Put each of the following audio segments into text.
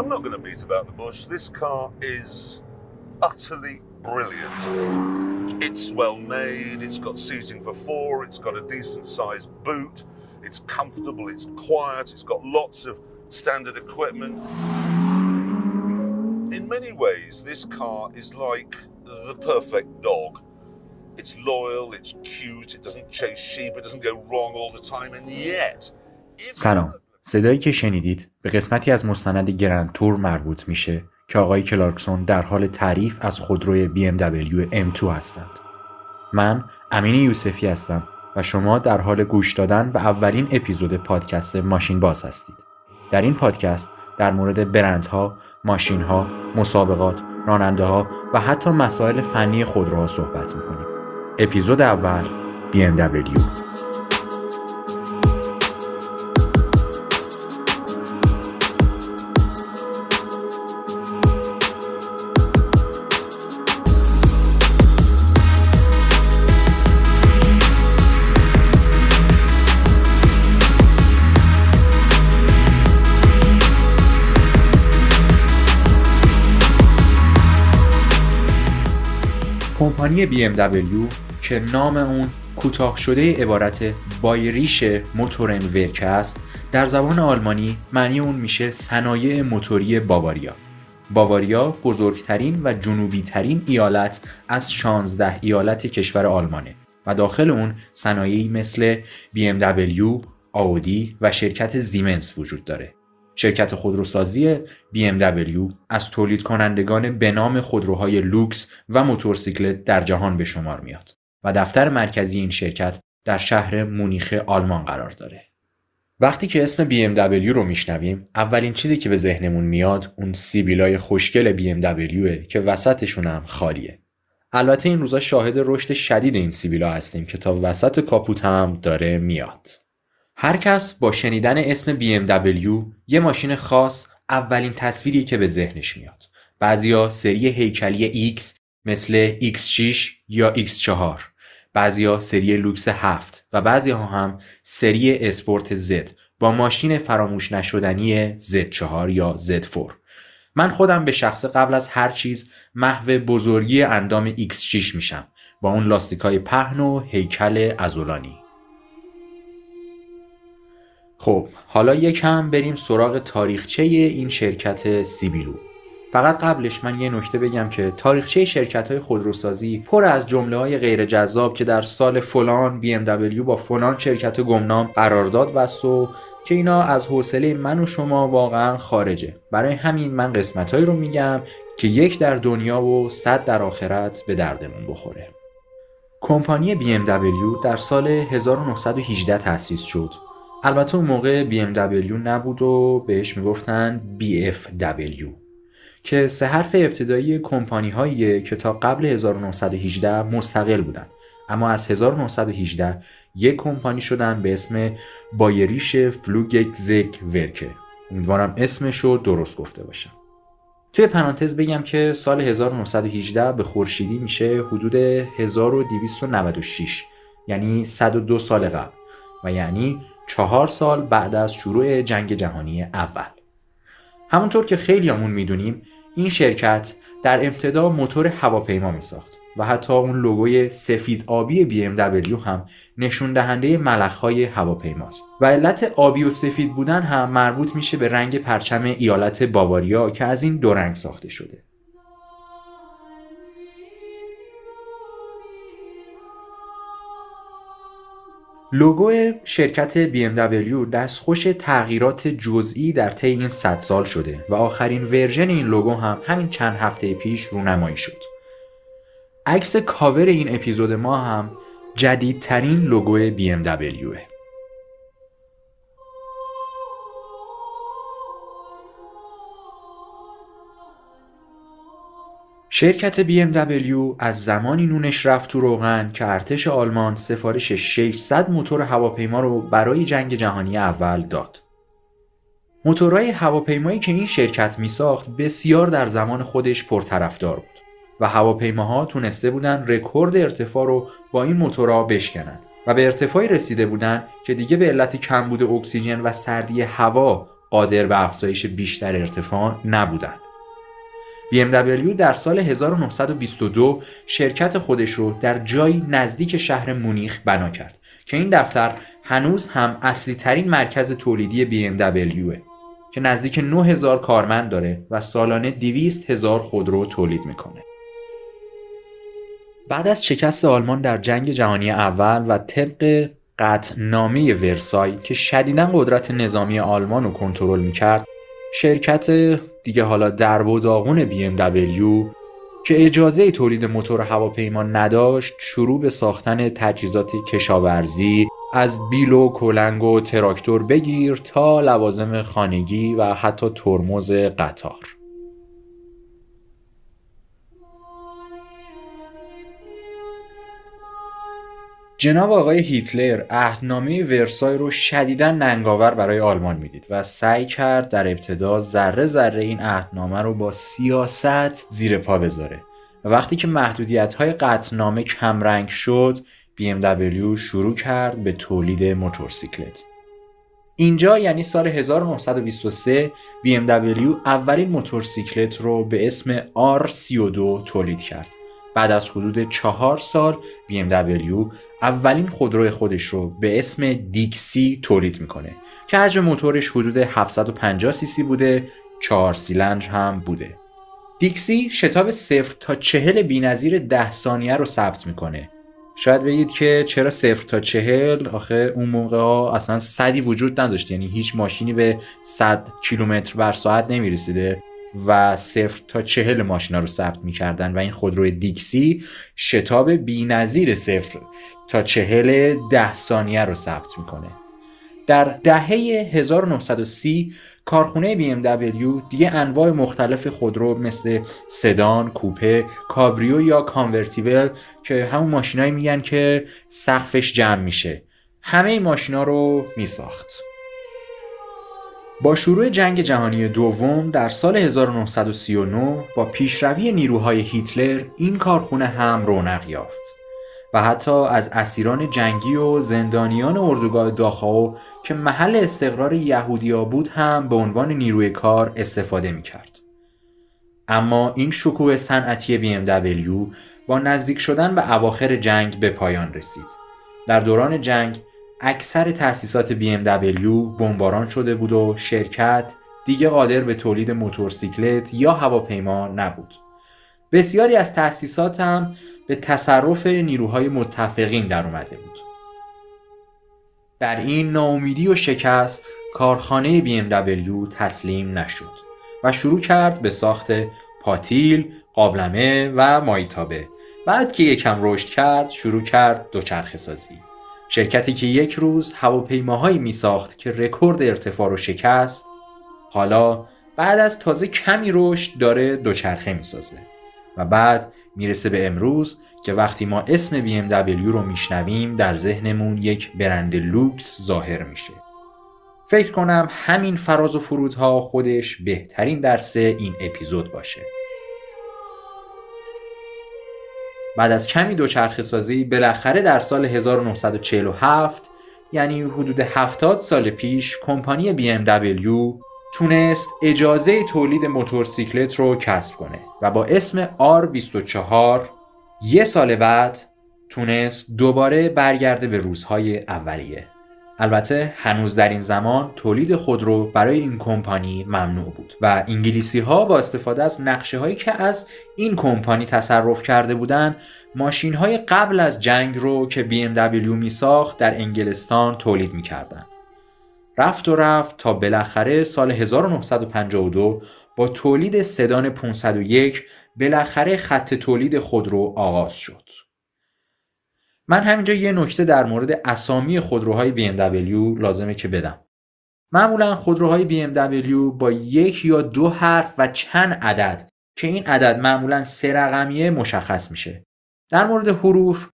I'm not going to beat about the bush. This car is utterly brilliant. It's well made, it's got seating for four, it's got a decent sized boot, it's comfortable, it's quiet, it's got lots of standard equipment. In many ways, this car is like the perfect dog. It's loyal, it's cute, it doesn't chase sheep, it doesn't go wrong all the time, and yet. Claro, صدایی که شنیدید به قسمتی از مستند گرند تور مربوط میشه که آقای کلارکسون در حال تعریف از خودروی BMW M2 هستند. من امین یوسفی هستم و شما در حال گوش دادن به اولین اپیزود پادکست ماشین باز هستید. در این پادکست در مورد برندها، ماشینها، مسابقات، راننده ها و حتی مسائل فنی خودروها صحبت می‌کنیم. اپیزود اول BMW کمپانی BMW که نام اون کوتاه شده عبارت بایریش موتورن ورک است در زبان آلمانی معنی اون میشه صنایع موتوری باواریا. باواریا بزرگترین و جنوبی ترین ایالت از 16 ایالت کشور آلمانه و داخل اون صنایعی مثل BMW، آودی و شرکت زیمنس وجود داره. شرکت خودروسازی BMW از تولید کنندگان به نام خودروهای لوکس و موتورسیکلت در جهان به شمار میاد و دفتر مرکزی این شرکت در شهر مونیخ آلمان قرار داره. وقتی که اسم BMW رو میشنویم اولین چیزی که به ذهنمون میاد اون سیبیلای خوشگل BMW که وسطشون هم خالیه. البته این روزا شاهد رشد شدید این سیبیلا هستیم که تا وسط کاپوت هم داره میاد. هر کس با شنیدن اسم BMW یه ماشین خاص اولین تصویری که به ذهنش میاد. بعضیا سری هیکلی X مثل X6 یا X4 بعضیا سری لوکس 7 و بعضی ها هم سری اسپورت Z با ماشین فراموش نشدنی Z4 یا Z4 من خودم به شخص قبل از هر چیز محو بزرگی اندام X6 میشم با اون لاستیکای پهن و هیکل ازولانی. خب حالا یکم بریم سراغ تاریخچه این شرکت سیبیلو. فقط قبلش من یه نکته بگم که تاریخچه شرکت های خودروسازی پر از جمله های غیر جذاب که در سال فلان BMW با فلان شرکت گمنام قرارداد بست و که اینا از حوصله من و شما واقعا خارجه. برای همین من قسمتهایی رو میگم که یک در دنیا و صد در آخرت به دردمون بخوره. کمپانی BMW در سال 1918 تأسیس شد. البته اون موقع BMW نبود و بهش می‌گفتن BFW که سه حرف ابتدایی کمپانی هایی که تا قبل 1918 مستقل بودن اما از 1918 یک کمپانی شدن به اسم بایریش فلوگگزک ورکه امیدوارم اسمش رو درست گفته باشم. توی پرانتز بگم که سال 1918 به خورشیدی میشه حدود 1296 یعنی 102 سال قبل. و یعنی چهار سال بعد از شروع جنگ جهانی اول. همونطور که خیلیامون می‌دونیم این شرکت در ابتدا موتور هواپیما می ساخت و حتی اون لوگوی سفید آبی BMW هم نشون دهنده ملخهای هواپیماست. و علت آبی و سفید بودن هم مربوط میشه به رنگ پرچم ایالت باواریا که از این دو رنگ ساخته شده. لوگو شرکت BMW دستخوش تغییرات جزئی در طی این 100 سال شده و آخرین ورژن این لوگو هم همین چند هفته پیش رونمایی شد. عکس کاور این اپیزود ما هم جدیدترین لوگو BMW شرکت BMW از زمانی نونش رفت تو روغن که ارتش آلمان سفارش 600 موتور هواپیما رو برای جنگ جهانی اول داد. موتورهای هواپیمایی که این شرکت می ساخت بسیار در زمان خودش پرطرفدار بود و هواپیماها تونسته بودن رکورد ارتفاع رو با این موتورها بشکنن و به ارتفاعی رسیده بودن که دیگه به علت کمبود اکسیژن و سردی هوا قادر به افزایش بیشتر ارتفاع نبودند. BMW در سال 1922 شرکت خودش رو در جایی نزدیک شهر مونیخ بنا کرد که این دفتر هنوز هم اصلی ترین مرکز تولیدی BMW که نزدیک 9000 کارمند داره و سالانه 200 هزار خودرو تولید می‌کنه. بعد از شکست آلمان در جنگ جهانی اول و طبق قطعنامه ورسای که شدیدا قدرت نظامی آلمان رو کنترل می‌کرد شرکت دیگه حالا درب و داغون BMW که اجازه تولید موتور هواپیما نداشت شروع به ساختن تجهیزات کشاورزی از بیل و کلنگ و تراکتور بگیر تا لوازم خانگی و حتی ترمز قطار. جناب آقای هیتلر عهدنامه ورسای رو شدیدا ننگاور برای آلمان می‌دید و سعی کرد در ابتدا ذره ذره این عهدنامه رو با سیاست زیر پا بذاره. و وقتی که محدودیت های قطعنامه کمرنگ شد BMW شروع کرد به تولید موتورسیکلت. اینجا یعنی سال 1923 BMW اولین موتورسیکلت رو به اسم R32 تولید کرد. بعد از حدود چهار سال BMW اولین خودروی خودش رو به اسم دیکسی تولید می‌کنه که حجم موتورش حدود 750 سی سی بوده چهار سیلندر هم بوده. دیکسی شتاب صفر تا چهل بینظیر ده ثانیه رو ثبت می‌کنه. شاید بگید که چرا صفر تا چهل؟ آخه اون موقع ها اصلا صدی وجود نداشته یعنی هیچ ماشینی به 100 کیلومتر بر ساعت نمی‌رسیده. و صفر تا چهل ماشینا رو ثبت می‌کردن و این خودروی دیکسی شتاب بینظیر صفر تا چهل ده ثانیه رو ثبت می‌کنه. در دهه 1930 کارخونه BMW دیگه انواع مختلف خودرو مثل سدان، کوپه، کابریو یا کانورتیبل که همون ماشینایی میگن که سقفش جمع میشه همه این ماشینا رو میساخت. با شروع جنگ جهانی دوم در سال 1939 با پیشروی نیروهای هیتلر این کارخونه هم رونق یافت و حتی از اسیران جنگی و زندانیان اردوگاه داخاو که محل استقرار یهودیا بود هم به عنوان نیروی کار استفاده می کرد. اما این شکوه صنعتی BMW با نزدیک شدن به اواخر جنگ به پایان رسید. در دوران جنگ اکثر تأسیسات BMW بمباران شده بود و شرکت دیگه قادر به تولید موتورسیکلت یا هواپیما نبود. بسیاری از تأسیسات هم به تصرف نیروهای متفقین در اومده بود. در این ناامیدی و شکست کارخانه BMW تسلیم نشد و شروع کرد به ساخت پاتیل، قابلمه و مایتابه. بعد که یکم رشد کرد شروع کرد دوچرخه سازی. شرکتی که یک روز هواپیماهایی می ساخت که رکورد ارتفاع رو شکست حالا بعد از تازه کمی رشد داره دوچرخه می سازه و بعد می‌رسه به امروز که وقتی ما اسم BMW رو میشنویم در ذهنمون یک برند لوکس ظاهر میشه. فکر کنم همین فراز و فرودها خودش بهترین درس این اپیزود باشه. بعد از کمی دوچرخه سازی بالاخره در سال 1947 یعنی حدود 70 سال پیش کمپانی BMW تونست اجازه تولید موتورسیکلت رو کسب کنه و با اسم R24 یه سال بعد تونست دوباره برگرده به روزهای اولیه. البته هنوز در این زمان تولید خودرو برای این کمپانی ممنوع بود و انگلیسی ها با استفاده از نقشه هایی که از این کمپانی تصرف کرده بودند ماشین های قبل از جنگ رو که BMW می ساخت در انگلستان تولید می کردن. رفت و رفت تا بالاخره سال 1952 با تولید سدان 501 بالاخره خط تولید خودرو آغاز شد. من همینجا یه نکته در مورد اسامی خودروهای BMW لازمه که بدم. معمولا خودروهای BMW با یک یا دو حرف و چند عدد که این عدد معمولا سه رقمیه مشخص میشه. در مورد حروف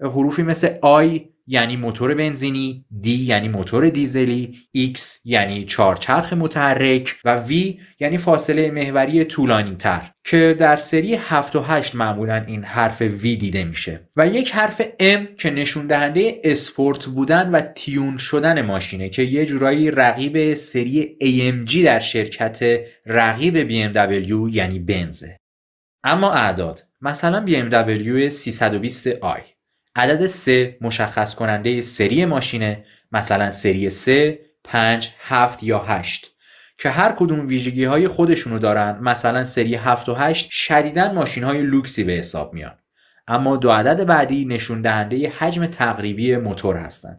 حروفی مثل I, یعنی موتور بنزینی D یعنی موتور دیزلی X یعنی چهارچرخ متحرک و V یعنی فاصله محوری طولانی تر که در سری 7 و 8 معمولا این حرف V دیده میشه و یک حرف M که نشون دهنده اسپورت بودن و تیون شدن ماشینه که یه جورایی رقیب سری AMG در شرکت رقیب BMW یعنی بنزه. اما اعداد مثلا BMW 320i عدد 3 مشخص کننده سری ماشینه مثلا سری 3 5 7 یا 8 که هر کدوم ویژگی های خودشونو دارن مثلا سری 7 و 8 شدیداً ماشین های لوکسی به حساب میان. اما دو عدد بعدی نشون دهنده حجم تقریبی موتور هستند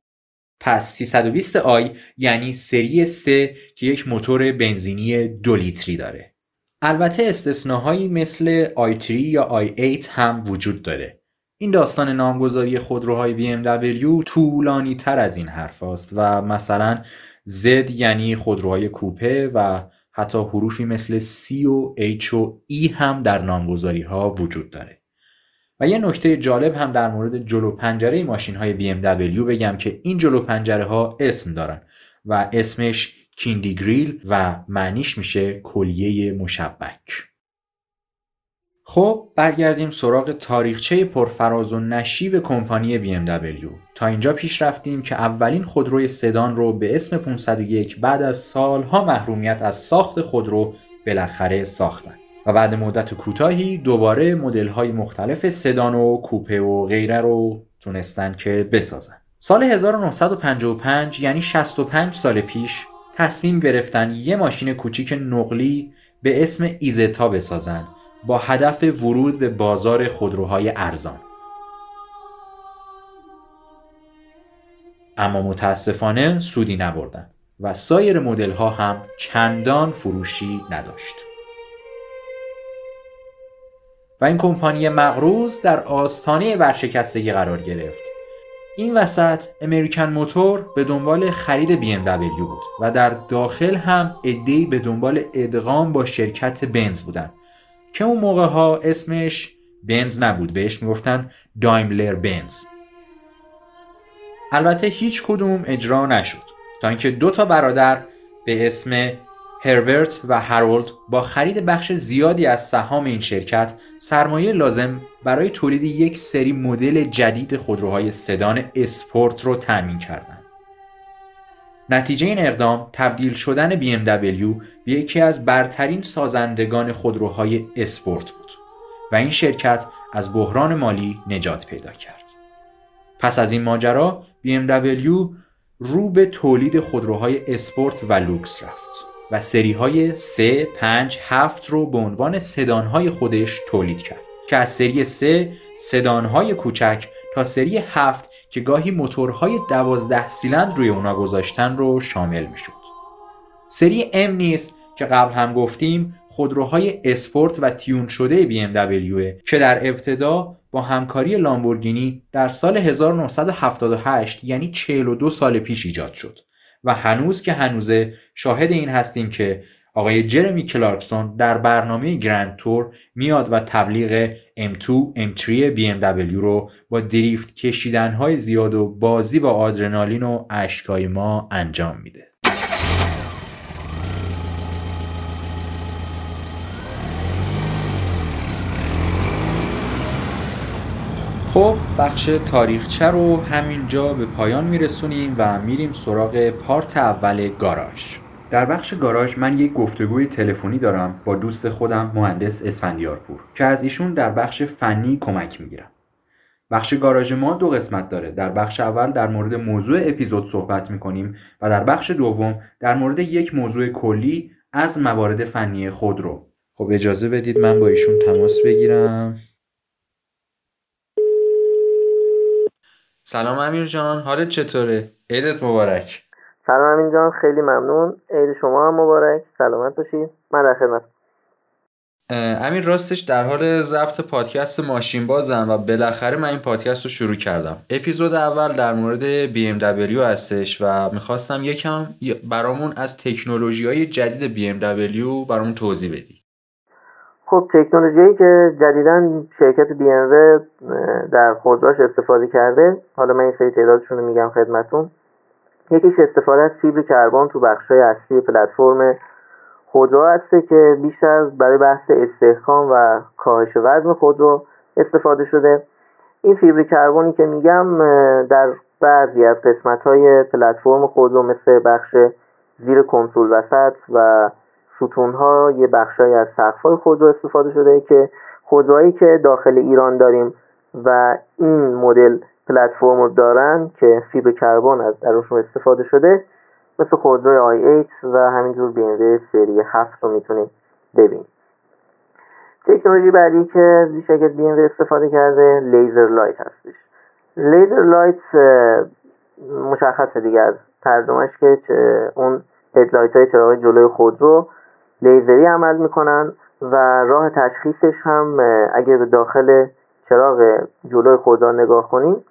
پس 320 آی یعنی سری 3 که یک موتور بنزینی دو لیتری داره. البته استثناهایی مثل i3 یا i8 هم وجود داره. این داستان نامگذاری خودروهای BMW طولانی تر از این حرف است و مثلا Z یعنی خودروهای کوپه و حتی حروفی مثل C و H و E هم در نامگذاری ها وجود داره. و یه نکته جالب هم در مورد جلو پنجره ماشین های BMW بگم که این جلو پنجره ها اسم دارن و اسمش کیندی گریل و معنیش میشه کلیه مشبک. خب برگردیم سراغ تاریخچه پرفراز و نشیب کمپانی BMW تا اینجا پیش رفتیم که اولین خودروی سدان رو به اسم 501 بعد از سالها محرومیت از ساخت خودرو بالاخره ساختن. و بعد مدت کوتاهی دوباره مدل های مختلف سدان و کوپه و غیره رو تونستن که بسازن. سال 1955 یعنی 65 سال پیش تصمیم گرفتن یه ماشین کوچیک نقلی به اسم ایزتا بسازن با هدف ورود به بازار خودروهای ارزان. اما متاسفانه سودی نبردن و سایر مدل ها هم چندان فروشی نداشت. و این کمپانی مغروز در آستانه ورشکستگی قرار گرفت. این وسط امریکن موتور به دنبال خرید BMW بود و در داخل هم ادهی به دنبال ادغام با شرکت بنز بودند. که اون موقع ها اسمش بنز نبود. بهش می‌گفتن دایملر بنز. البته هیچ کدوم اجرا نشد. تا اینکه دو تا برادر به اسم هربرت و هارولد با خرید بخش زیادی از سهام این شرکت سرمایه لازم برای تولید یک سری مدل جدید خودروهای سدان اسپورت رو تأمین کردند. نتیجه این اقدام تبدیل شدن BMW به یکی از برترین سازندگان خودروهای اسپورت بود و این شرکت از بحران مالی نجات پیدا کرد. پس از این ماجرا BMW رو به تولید خودروهای اسپورت و لوکس رفت و سری های 3, 5, 7 رو به عنوان سدانهای خودش تولید کرد که از سری 3 سدانهای کوچک تا سری 7 که گاهی موتورهای دوازده سیلند روی اونا گذاشتن رو شامل می‌شد. سری M نیست که قبل هم گفتیم خودروهای اسپورت و تیون شده BMW که در ابتدا با همکاری لامبورگینی در سال 1978 یعنی 42 سال پیش ایجاد شد و هنوز که هنوزه شاهد این هستیم که آقای جرمی کلارکسون در برنامه گرند تور میاد و تبلیغ M2 M3 BMW رو با دریفت کشیدن های زیاد و بازی با آدرنالین و اشکای ما انجام میده. خب بخش تاریخچه رو همینجا به پایان میرسونیم و میریم سراغ پارت اول گاراژ. در بخش گاراژ من یک گفتگوی تلفنی دارم با دوست خودم مهندس اسفندیارپور که از ایشون در بخش فنی کمک می‌گیرم. بخش گاراژ ما دو قسمت داره. در بخش اول در مورد موضوع اپیزود صحبت می‌کنیم و در بخش دوم در مورد یک موضوع کلی از موارد فنی خودرو. خب اجازه بدید من با ایشون تماس بگیرم. سلام امیر جان حالت چطوره؟ عیدت مبارک سلام امین جان خیلی ممنون. عید شما هم مبارک. سلامت باشید من در خدمت. امین راستش در حال ضبط پادکست ماشین بازم و بالاخره من این پادکست رو شروع کردم. اپیزود اول در مورد BMW هستش و می‌خواستم یکم برامون از تکنولوژی های جدید BMW برامون توضیح بدی. خب تکنولوژی که جدیدا شرکت ام در خودروش استفاده کرده حالا من این سری تعدادشون رو میگم خدمتون. یکیش استفاده از فیبر کربن تو بخشای اصلی پلتفرم خودرو هسته که بیشتر برای بحث استحکام و کاهش وزن خودرو استفاده شده. این فیبر کربنی که میگم در بعضی از قسمت های پلتفرم خودرو مثل بخش زیر کنسول وسط و ستون ها یه بخشایی از سقف های خودرو استفاده شده که خودروهایی که داخل ایران داریم و این مدل پلتفرم رو دارن که فیبر کربن از درشون استفاده شده مثل خودروی i8 و همینجور سری 7 رو می‌تونید ببینید تکنولوژی بعدی که شرکت BMW استفاده کرده laser light هستش. laser light مشخصه دیگه از ترجمهش که اون headlight های چراغ جلوی خودرو لیزری عمل می‌کنن و راه تشخیصش هم اگه به داخل چراغ جلوی خودرو نگاه کنیم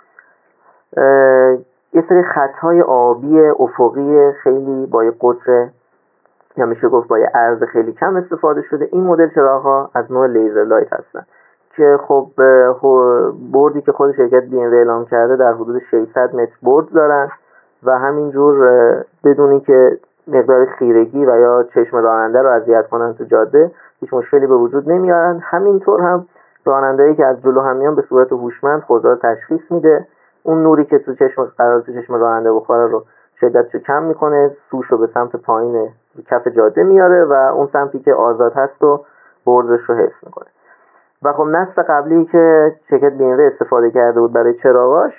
یه سری خطهای آبی افقی خیلی با یه قطر یا میشه گفت با یه عرض خیلی کم استفاده شده. این مدل چراغ از نوع laser light هستن که خب بردی که خود شرکت BM اعلام کرده در حدود 600 متر برد دارن و همینجور بدون اینکه مقدار خیرگی و یا چشم راننده رو اذیت کنن تو جاده هیچ مشکلی به وجود نمیارن. همینطور هم راننده‌هایی که از جلو هم میان به صورت هوشمند خود رو تشخیص میده. اون نوری که تو چشم قرار تو چشم راننده بخوره رو شدتش رو کم می‌کنه سوش رو به سمت پایین کف جاده میاره و اون سمتی که آزاد هست و بردش رو حفظ می‌کنه. و خب نسل قبلی که شرکت BMW استفاده کرده بود برای چراغاش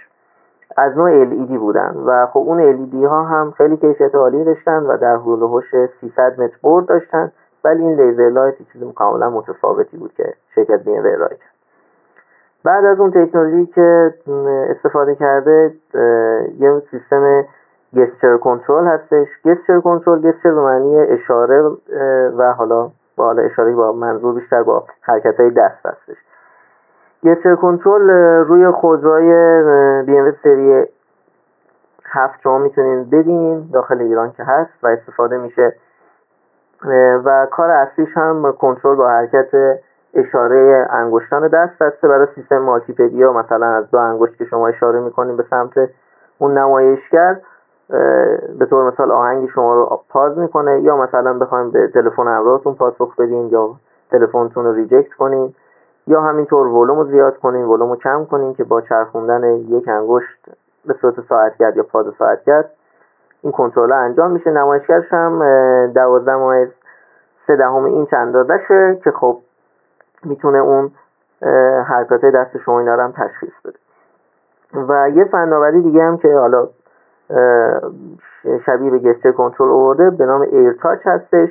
از نوع LED بودن. و خب اون LED ها هم خیلی کیفیت عالی داشتن و در حول و حوش 300 متر برد داشتن ولی این laser light چیز کاملا متفاوتی بود که شرکت BM بعد از اون تکنولوژی که استفاده کرده یه سیستم گستر کنترل هستش. گستر کنترل گستر به معنی اشاره و حالا با حالا اشاره با منظور بیشتر با حرکت های دست هستش. گستر کنترل روی خودروی بی ام سری هفت شما می‌تونین ببینین داخل ایران که هست و استفاده میشه. و کار اصلیش هم کنترل با حرکت اشاره انگشتان دست هسته برای سیستم مالتیپدیا مثلا از دو انگشت که شما اشاره می‌کنین به سمت اون نمایشگر به طور مثال آهنگ شما رو pause می‌کنه یا مثلا بخوایم به تلفن همراهتون پاسخ بدین یا تلفنتون رو reject کنین یا همینطور ولوم رو زیاد کنین ولوم رو کم کنین که با چرخوندن یک انگشت به صورت ساعتگرد یا پادساعتگرد این کنترل انجام میشه. نمایشگرش هم دوازده و سه دهم اینچ اندازشه که خب می‌تونه اون حرکات دست شما اینا هم تشخیص بده. و یه فناوری دیگه هم که حالا شبیه به gesture control آورده به نام air touch هستش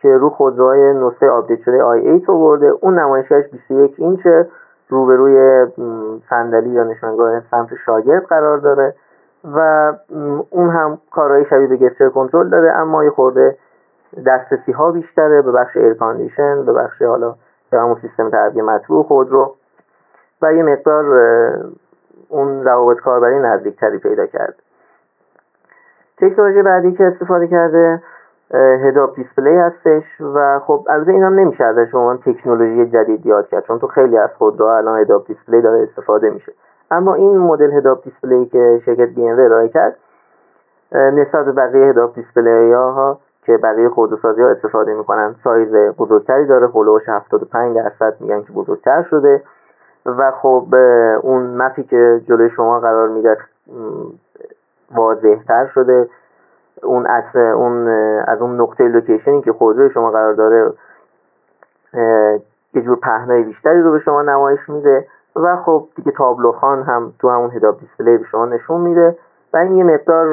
که رو خودروهای نسخه update شده i8 آورده. اون نمایشگرش 21 اینچه روبروی صندلی یا نشیمنگاه سمت شاگرد قرار داره. و اون هم کارهای شبیه به gesture control داره اما یه خورده دسترسی ها بیشتره به بخش air condition به بخش حالا به همون سیستم تهویه مطبوع خودرو و یه مقدار اون رابط کاربری نزدیکتری پیدا کرده تکنولوژی بعدی که استفاده کرده head-up display هستش و خب البته اینا نمیشه ازش شما تکنولوژی جدید یاد کرد چون تو خیلی از خودروها الان head-up display داره استفاده میشه. اما این مدل head-up display که شرکت بی ام ارائه کرد نسبت به بقیه head-up display ها که بقیه خودروسازی ها استفاده می‌کنن. سایز بزرگتری داره حدودش 75 درصد میگن که بزرگتر شده. و خب اون map ی که جلوی شما قرار میده واضحتر شده. اون از اون از اون نقطه location ی که خودروی شما قرار داره یه جور پهنای بیشتری رو به شما نمایش میده. و خب دیگه تابلو خوان هم تو همون head-up display به شما نشون میده. و این یه مقدار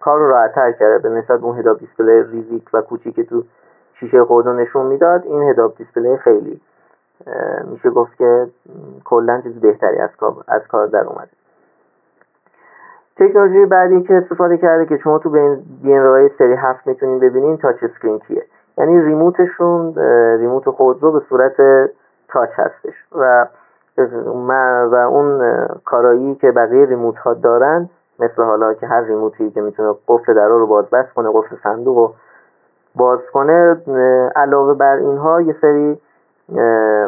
کار رو راحتتر کرده به نسبت اون head-up display ریز و کوچیکی که تو شیشه خودرو نشون می‌داد این head-up display خیلی میشه گفت که کلا چیز بهتری از کار از کار در اومده. تکنولوژی بعدی که استفاده کرده که شما تو بی ام سری هفت می‌تونین ببینین touch screen key ه. یعنی ریموتشون ریموت خودرو به صورت تاچ هستش. و و اون کارایی که بقیه ریموت ها دارن مثل حالا که هر ریموتی که می‌تونه قفل درا رو باز بست کنه قفل صندوق رو باز کنه علاوه بر اینها یه سری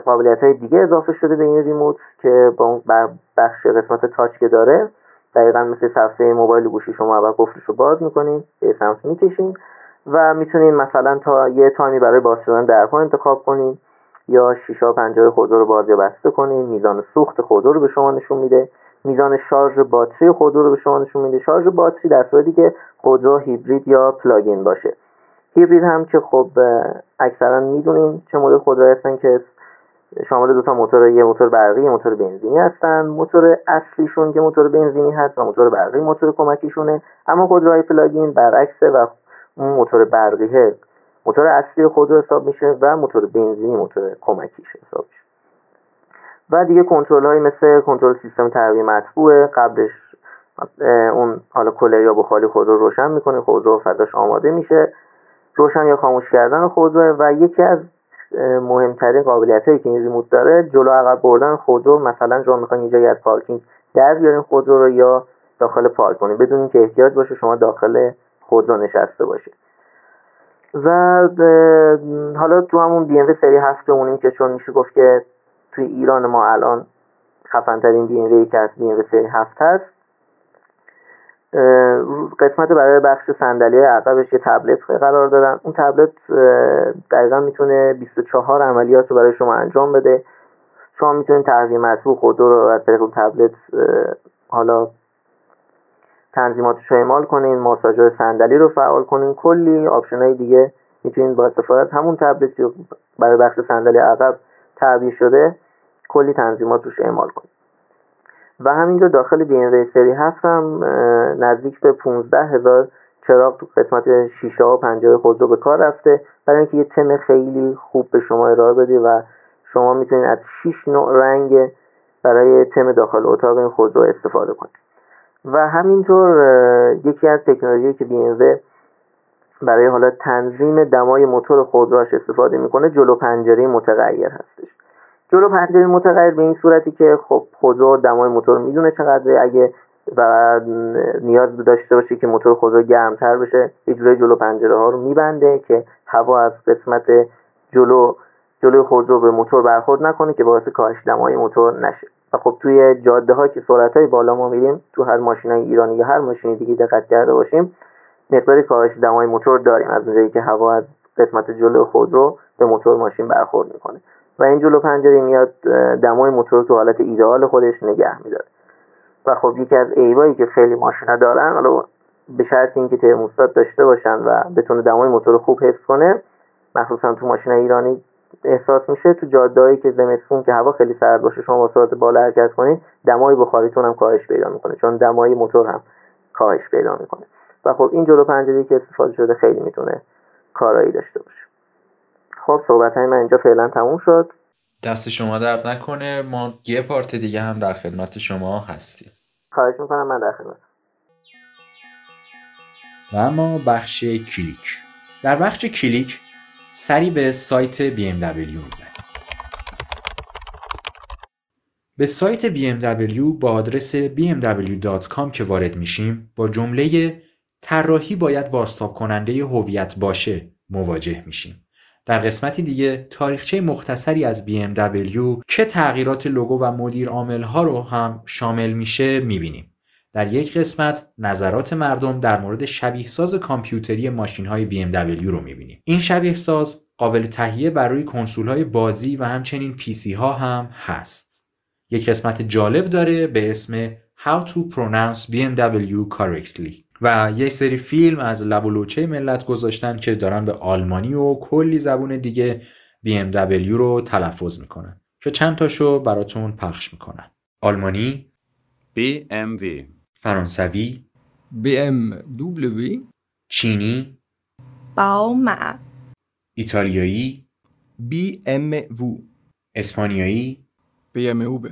قابلیت های دیگه اضافه شده به این ریموت که با بخش قسمت تاچ که داره دقیقا مثل صفحه موبایل گوشی شما اول قفلش رو باز می‌کنین به سمت می‌کشین و می‌تونین مثلا تا یه time ی برای باز شدن درها انتخاب کنین یا شیشه پنجره خودرو رو باز یا بسته کنین میزان سوخت خودرو رو به شما نشون میده. میزان شارژ باتری خودرو رو به شما نشون میده. شارژ باتری در صورتی که خودرو هیبرید یا plug-in باشه. هیبرید هم که خب اکثرا می‌دونین چه مدل خودرو هستن که شامل دو تا موتور یه موتور برقی یه موتور بنزینی هستن. موتور اصلیشون که موتور بنزینی هست و موتور برقی موتور کمکیشونه. اما خودروهای plug-in برعکسه و اون موتور برقیه موتور اصلی خودرو حساب میشه و موتور بنزینی موتور کمکیش حساب میشه. و دیگه کنترل های مثل کنترل سیستم تربیه مطبوعه. قبلش اون حالا کلر یا بخاری خود رو روشن می‌کنه خودرو فضاش آماده میشه. روشن یا خاموش کردن خودرو و یکی از مهمترین قابلیت هایی که این ریموت داره جلو عقب بردن خودرو مثلا شما می‌خواین جایی از پارکینگ در بیارین خودرو رو یا داخل پارک کنین. بدون اینکه احتیاج باشه شما داخل خودرو نشسته باشه و حالا تو همون بی ام سری هفت بمونیم که چون میشه گفت که توی ایران ما الان خفن ترین بی ام که از بی ام هفت هست. قسمت برای بخش صندلی عقبش یه تبلت قرار دادن. اون تبلت دقیقا می‌تونه 24 عملیات رو برای شما انجام بده. شما می‌تونید تهویه مطبوع خودرو از طریق تبلت حالا تنظیماتش رو اعمال کنین ماساژور صندلی رو فعال کنین. کلی option دیگه می‌تونید با استفاده از همون تبلتی که برای بخش صندلی عقب تعبیه شده. کلی تنظیمات روش اعمال کنید و همینجا داخل بی ام سری هفت هم نزدیک به 15 هزار چراغ تو قسمت شیشه و پنجره خودرو به کار رفته. برای اینکه یه تم خیلی خوب به شما ارائه بده و شما می‌تونید از 6 نوع رنگ برای تم داخل اتاق این خودرو استفاده کنید. و همینطور یکی از تکنولوژی که بی برای حالا تنظیم دمای موتور خودروش استفاده می‌کنه جلو پنجره متغیر هستش. جلو پنجره متغیر به این صورتی که خب خودرو دمای موتور می‌دونه چقدره. اگه و نیاز داشته باشه که موتور خودرو گرمتر بشه یه جوری جلو پنجره ها رو میبنده که هوا از قسمت جلو جلوی خودرو به موتور برخورد نکنه که باعث کاهش دمای موتور نشه. و خب توی جاده که سرعت های بالا ما میریم تو هر ماشین ایرانی یا هر ماشین دیگه دقت کرده باشیم مقداری کاهش دمای موتور داریم. از اونجایی که هوا از قسمت جلو خودرو به موتور ماشین برخورد می‌کنه. و این جلو پنجره میاد دمای موتور تو حالت ایدئال خودش نگه میداره. و خب یکی از ایوایی که خیلی ماشینا دارن حالا به شرط اینکه ترموستات داشته باشن و بتونه دمای موتور خوب حفظ کنه مخصوصا تو ماشین ایرانی احساس میشه. تو جادهایی که زمستون که هوا خیلی سرد باشه شما با سرعت بالا حرکت کنید دمای بخاریتون هم کاهش پیدا می‌کنه چون دمای موتور هم کاهش پیدا می‌کنه. و خب این جلو پنجره که استفاده شده خیلی می‌تونه کارایی داشته باشه. خب صحبت های من اینجا فعلا تموم شد. دست شما درد نکنه. ما یه پارت دیگه هم در خدمت شما هستیم. خواهش می‌کنم من در خدمت. و اما بخش کلیک. در بخش کلیک سری به سایت BMW می‌زنیم به سایت BMW با آدرس bmw.com که وارد میشیم با جمله طراحی باید بازتاب کننده هویت باشه مواجه میشیم. در قسمتی دیگه تاریخچه مختصری از BMW که تغییرات لوگو و مدیر عامل ها رو هم شامل میشه می‌بینیم. در یک قسمت نظرات مردم در مورد شبیه ساز کامپیوتری ماشین های BMW رو می‌بینیم. این شبیه ساز قابل تهیه برای کنسول های بازی و همچنین پیسی ها هم هست. یک قسمت جالب داره به اسم How to Pronounce BMW Correctly. و یک سری فیلم از لب و لوچه ملت گذاشتن که دارن به آلمانی و کلی زبون دیگه BMW رو تلفظ می‌کنن که چند تاشو براتون پخش می‌کنن آلمانی؟ BMW فرانسوی؟ BMW چینی؟ باوما ایتالیایی؟ BMW اسپانیایی؟ BMW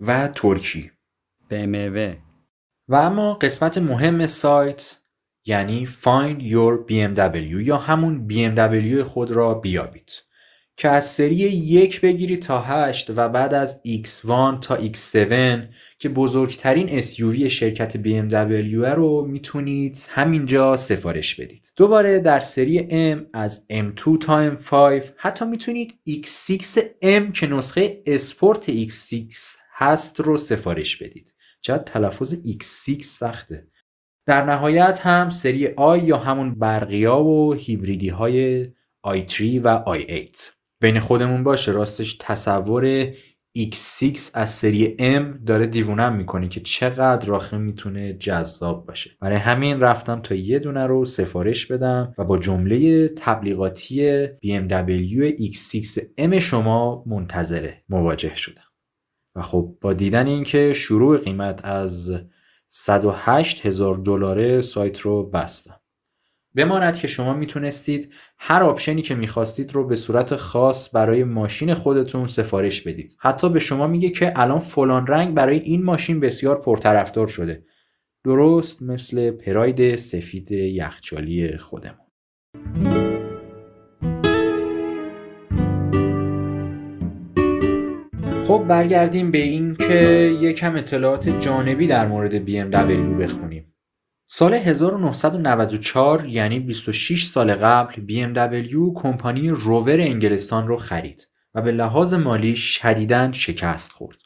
و ترکی؟ BMW و اما قسمت مهم سایت یعنی Find Your BMW یا همون BMW خود را بیابید که از سری یک بگیرید تا 8 و بعد از X1 تا X7 که بزرگترین SUV شرکت BMW رو می‌تونید همینجا سفارش بدید. دوباره در سری M از M2 تا M5 حتی می‌تونید X6M که نسخه اسپورت X6 هست رو سفارش بدید. چقدر تلفظ X6 سخته. در نهایت هم سری آی یا همون برقیا و هیبریدی های i3 و i8 بین خودمون باشه راستش تصور X6 از سری M داره دیوونم می‌کنه که چقدر راخه می‌تونه جذاب باشه. برای همین رفتم تا یه دونه رو سفارش بدم و با جمله تبلیغاتی BMW X6M شما منتظره مواجه شدم. و خب با دیدن اینکه شروع قیمت از 108 هزار دلاره سایت رو بستم. بماند که شما می‌تونستید هر آپشنی که می‌خواستید رو به صورت خاص برای ماشین خودتون سفارش بدید. حتی به شما میگه که الان فلان رنگ برای این ماشین بسیار پرطرفدار شده. درست مثل پراید سفید یخچالی خودمون. خب برگردیم به این که یکم اطلاعات جانبی در مورد BMW بخونیم سال 1994 یعنی 26 سال قبل BMW کمپانی روور انگلستان رو خرید و به لحاظ مالی شدیداً شکست خورد.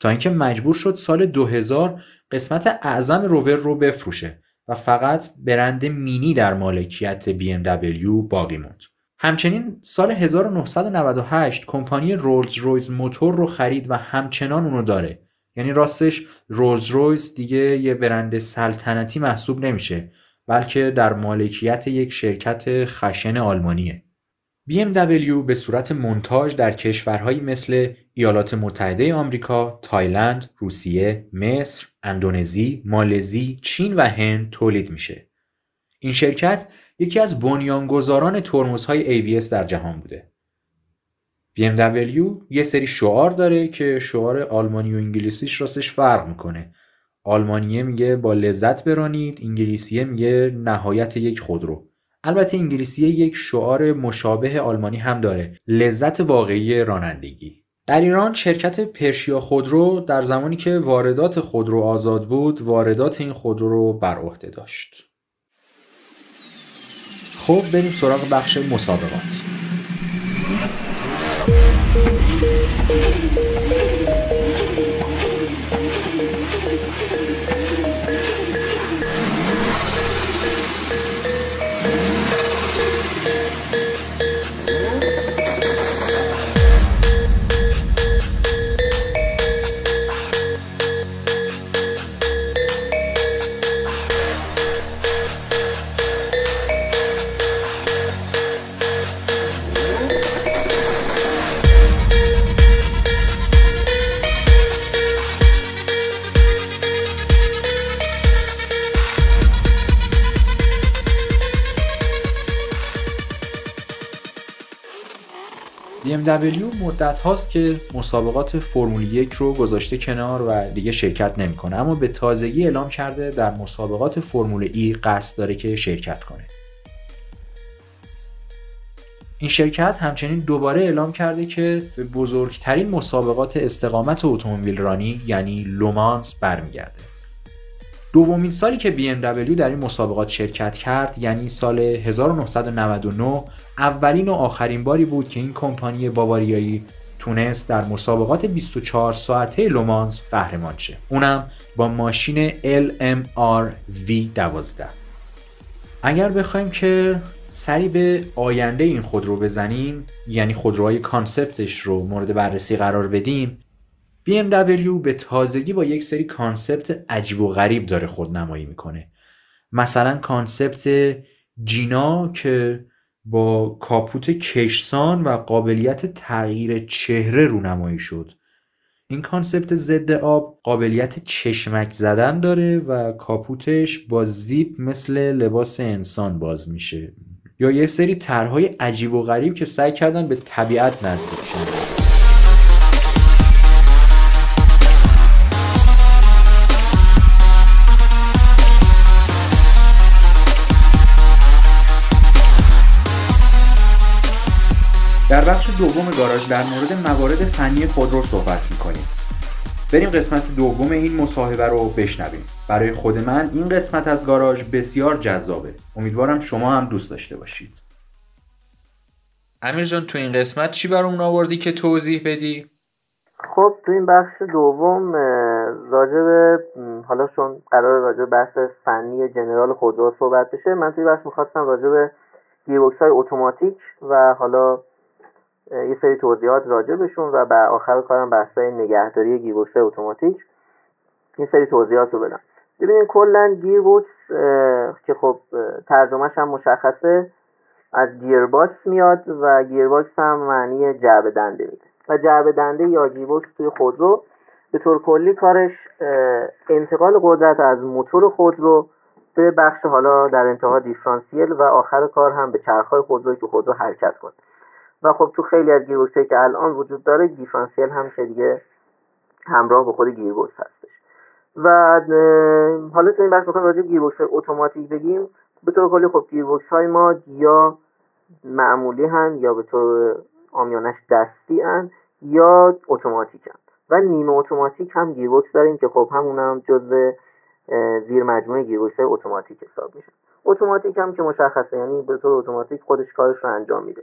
تا اینکه مجبور شد سال 2000 قسمت اعظم روور رو بفروشه و فقط برند مینی در مالکیت BMW باقی موند. همچنین سال 1998 کمپانی رولز رویز موتور رو خرید و همچنان اونو داره یعنی راستش رولز رویز دیگه یه برند سلطنتی محسوب نمیشه بلکه در مالکیت یک شرکت خشن آلمانیه BMW به صورت منتاج در کشورهایی مثل ایالات متحده آمریکا، تایلند، روسیه، مصر، اندونزی، مالزی، چین و هند تولید میشه. این شرکت یکی از بنیانگذاران ترمزهای ABS در جهان بوده. BMW یه سری شعار داره که شعار آلمانی و انگلیسیش راستش فرق می‌کنه. آلمانیه میگه با لذت برانید، انگلیسیه میگه نهایت یک خودرو. البته انگلیسی یک شعار مشابه آلمانی هم داره لذت واقعی رانندگی در ایران شرکت پرشیا خودرو در زمانی که واردات خودرو آزاد بود واردات این خودرو رو بر عهده داشت خب بریم سراغ بخش مسابقات. BMW مدت هاست که مسابقات فرمول یک رو گذاشته کنار و دیگه شرکت نمی‌کنه اما به تازگی اعلام کرده در مسابقات فرمول ای قصد داره که شرکت کنه. این شرکت همچنین دوباره اعلام کرده که به بزرگترین مسابقات استقامت اتومبیل رانی یعنی لومانس برمیگرده. دومین سالی که BMW در این مسابقات شرکت کرد یعنی سال 1999 اولین و آخرین باری بود که این کمپانی باواریایی تونست در مسابقات 24 ساعته لمانس قهرمان شه. اونم با ماشین LMR V12 اگر بخوایم که سری به آینده این خودرو بزنیم یعنی خودروهای concept ش رو مورد بررسی قرار بدیم BMW به تازگی با یک سری concept عجیب و غریب داره خودنمایی می‌کنه. مثلا concept جینا که با کاپوت کشسان و قابلیت تغییر چهره رونمایی شد. این concept ضد آب قابلیت چشمک زدن داره و کاپوتش با زیپ مثل لباس انسان باز میشه. یا یه سری طرحهای عجیب و غریب که سعی کردن به طبیعت نزدیک شن. در بخش دوم گاراژ در مورد موارد فنی خودرو صحبت می‌کنیم. بریم قسمت دوم این مصاحبه رو بشنویم. برای خود من این قسمت از گاراژ بسیار جذابه. امیدوارم شما هم دوست داشته باشید. امیر جان تو این قسمت چی برامون آوردی که توضیح بدی؟ خب تو این بخش دوم راجع به حالا چون قرار راجع به بحث فنی جنرال خودرو صحبت بشه من توی بخش می‌خواستم راجع به گیربکس های اتوماتیک و حالا یه سری توضیحات راجع بهشون و به آخر کارم بحث های نگهداری گیربکس اتوماتیک یه سری توضیحات رو بدم. ببینید کلا گیربکس که خب ترجمهش هم مشخصه از گیرباکس میاد و گیرباکس هم معنی جعبه دنده میده. و جعبه دنده یا گیرباکس توی خودرو به طور کلی کارش انتقال قدرت از موتور خودرو به بخش حالا در انتها دیفرانسیل و آخر کار هم به چرخهای خودرو که خودرو حرکت کنه. و خب تو خیلی از گیربکس که الان وجود داره دیفرانسیل هم که دیگه همراه به خود گیربکس هستش. و حالا تو این بخش می‌خوایم راجع گیربکس اتوماتیک بگیم. به طور کلی خب گیربکس های ما یا معمولی‌ان یا به طور عامیانه‌ش دستی‌ان یا اتوماتیک‌ان. و نیمه اتوماتیک هم گیربکس داریم که خب همون هم جزء زیر مجموعه گیربکس های اتوماتیک حساب میشه. اتوماتیک هم که مشخصه یعنی به طور اتوماتیک خودش کارش رو انجام میده.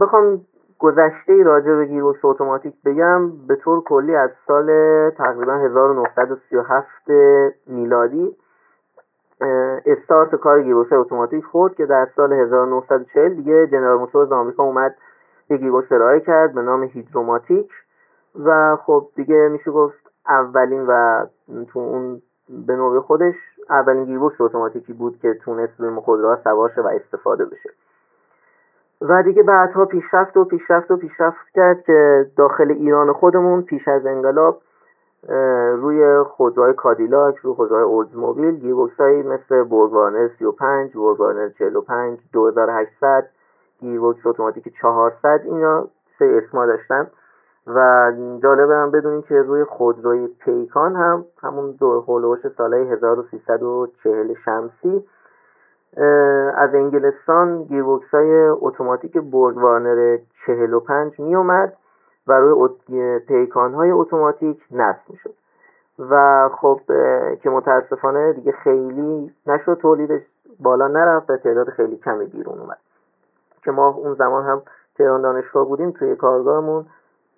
بخوام گذشته راجع به گیربکس اتوماتیک بگم به طور کلی از سال تقریبا 1937 میلادی استارت کار گیربکس اتوماتیک خورد که در سال 1940 دیگه جنرال موتورز آمریکا اومد یه گیربکس ارائه کرد به نام هیدروماتیک و خب دیگه میشه گفت اولین و تو اون به نوع خودش اولین گیربکس اتوماتیکی بود که تونست روی خودروها سوار شه و استفاده بشه. و دیگه بعدها پیشرفت و پیشرفت و پیشرفت کرد که داخل ایران خودمون پیش از انقلاب روی خودروهای کادیلاک روی خودروهای اولدزموبیل گیربکس هایی مثل بورگوارنر 35 بورگوارنر 45 2800 گیربکس اتوماتیک 400 اینا سه اسما داشتن. و جالبه هم بدونیم که روی خودروی پیکان هم همون دو هولوش ساله 1340 شمسی از انگلستان گیربکس های اتوماتیک بورگ وارنر 45 می اومد و روی پیکان های اتوماتیک نصب می شد و خب که متاسفانه دیگه خیلی نشد تولیدش بالا نرفت و تعداد خیلی کمی بیرون اومد. که ما اون زمان هم تهران دانشگاه بودیم توی کارگاهمون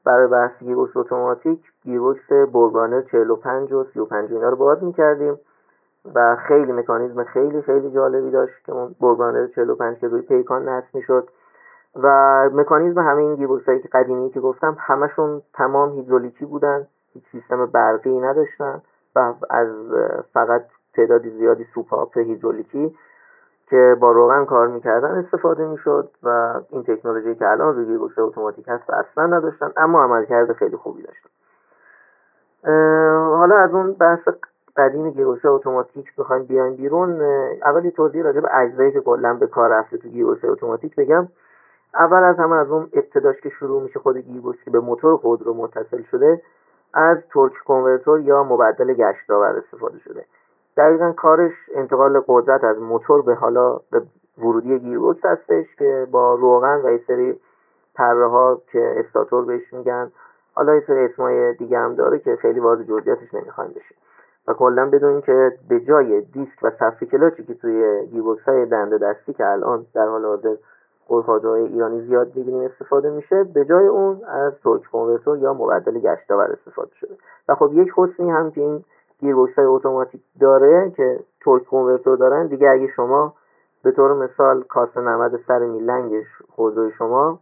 برای بحث گیربکس اتوماتیک گیربکس بورگانر 45 و 35 اینا رو باز می‌کردیم. و خیلی مکانیزم خیلی خیلی جالبی داشت که اون بورگانر 45 که روی پیکان نصب می‌شد. و مکانیزم همه این گیربکس هایی که قدیمی که گفتم همشون تمام هیدرولیکی بودن هیچ سیستم برقی نداشتن و از فقط تعدادی زیادی سوپاپ هیدرولیکی که با روغن کار می‌کردن استفاده می‌شد و این تکنولوژی که الان روی گیربکس اتوماتیک هست اصلا نداشتن اما عملکرد خیلی خوبی داشتن. حالا از اون بحث قدیم گیربکس اتوماتیک بخوایم بیایم بیرون اولی توضیح راجع به اجزایی که کلا به کار رفته تو گیربکس اتوماتیک بگم. اول از همه از اون ابتداش که شروع میشه خود گیربکس که به موتور خودرو متصل شده از torque converter یا مبدل گشتاور استفاده شده. دقیقا کارش انتقال قدرت از موتور به حالا به ورودی گیربکس هستش که با روغن و یه سری پره ها که استاتور بهش میگن. حالا یه اسمای دیگه هم داره که خیلی وارد جزئیاتش نمی‌خوایم بشیم. و کلا بدونیم که به جای دیسک و صفحه کلاچی که توی گیربکس های دنده دستی که الان در حال حاضر خودروهای ایرانی زیاد می‌بینیم استفاده میشه به جای اون از torque converter یا مبدل گشتاور استفاده شده. و خب یک حسنی هم که این گیربکس های اتوماتیک داره که torque converter دارن دیگه اگه شما به طور مثال کاسه نمد سر میل‌لنگش خودروی شما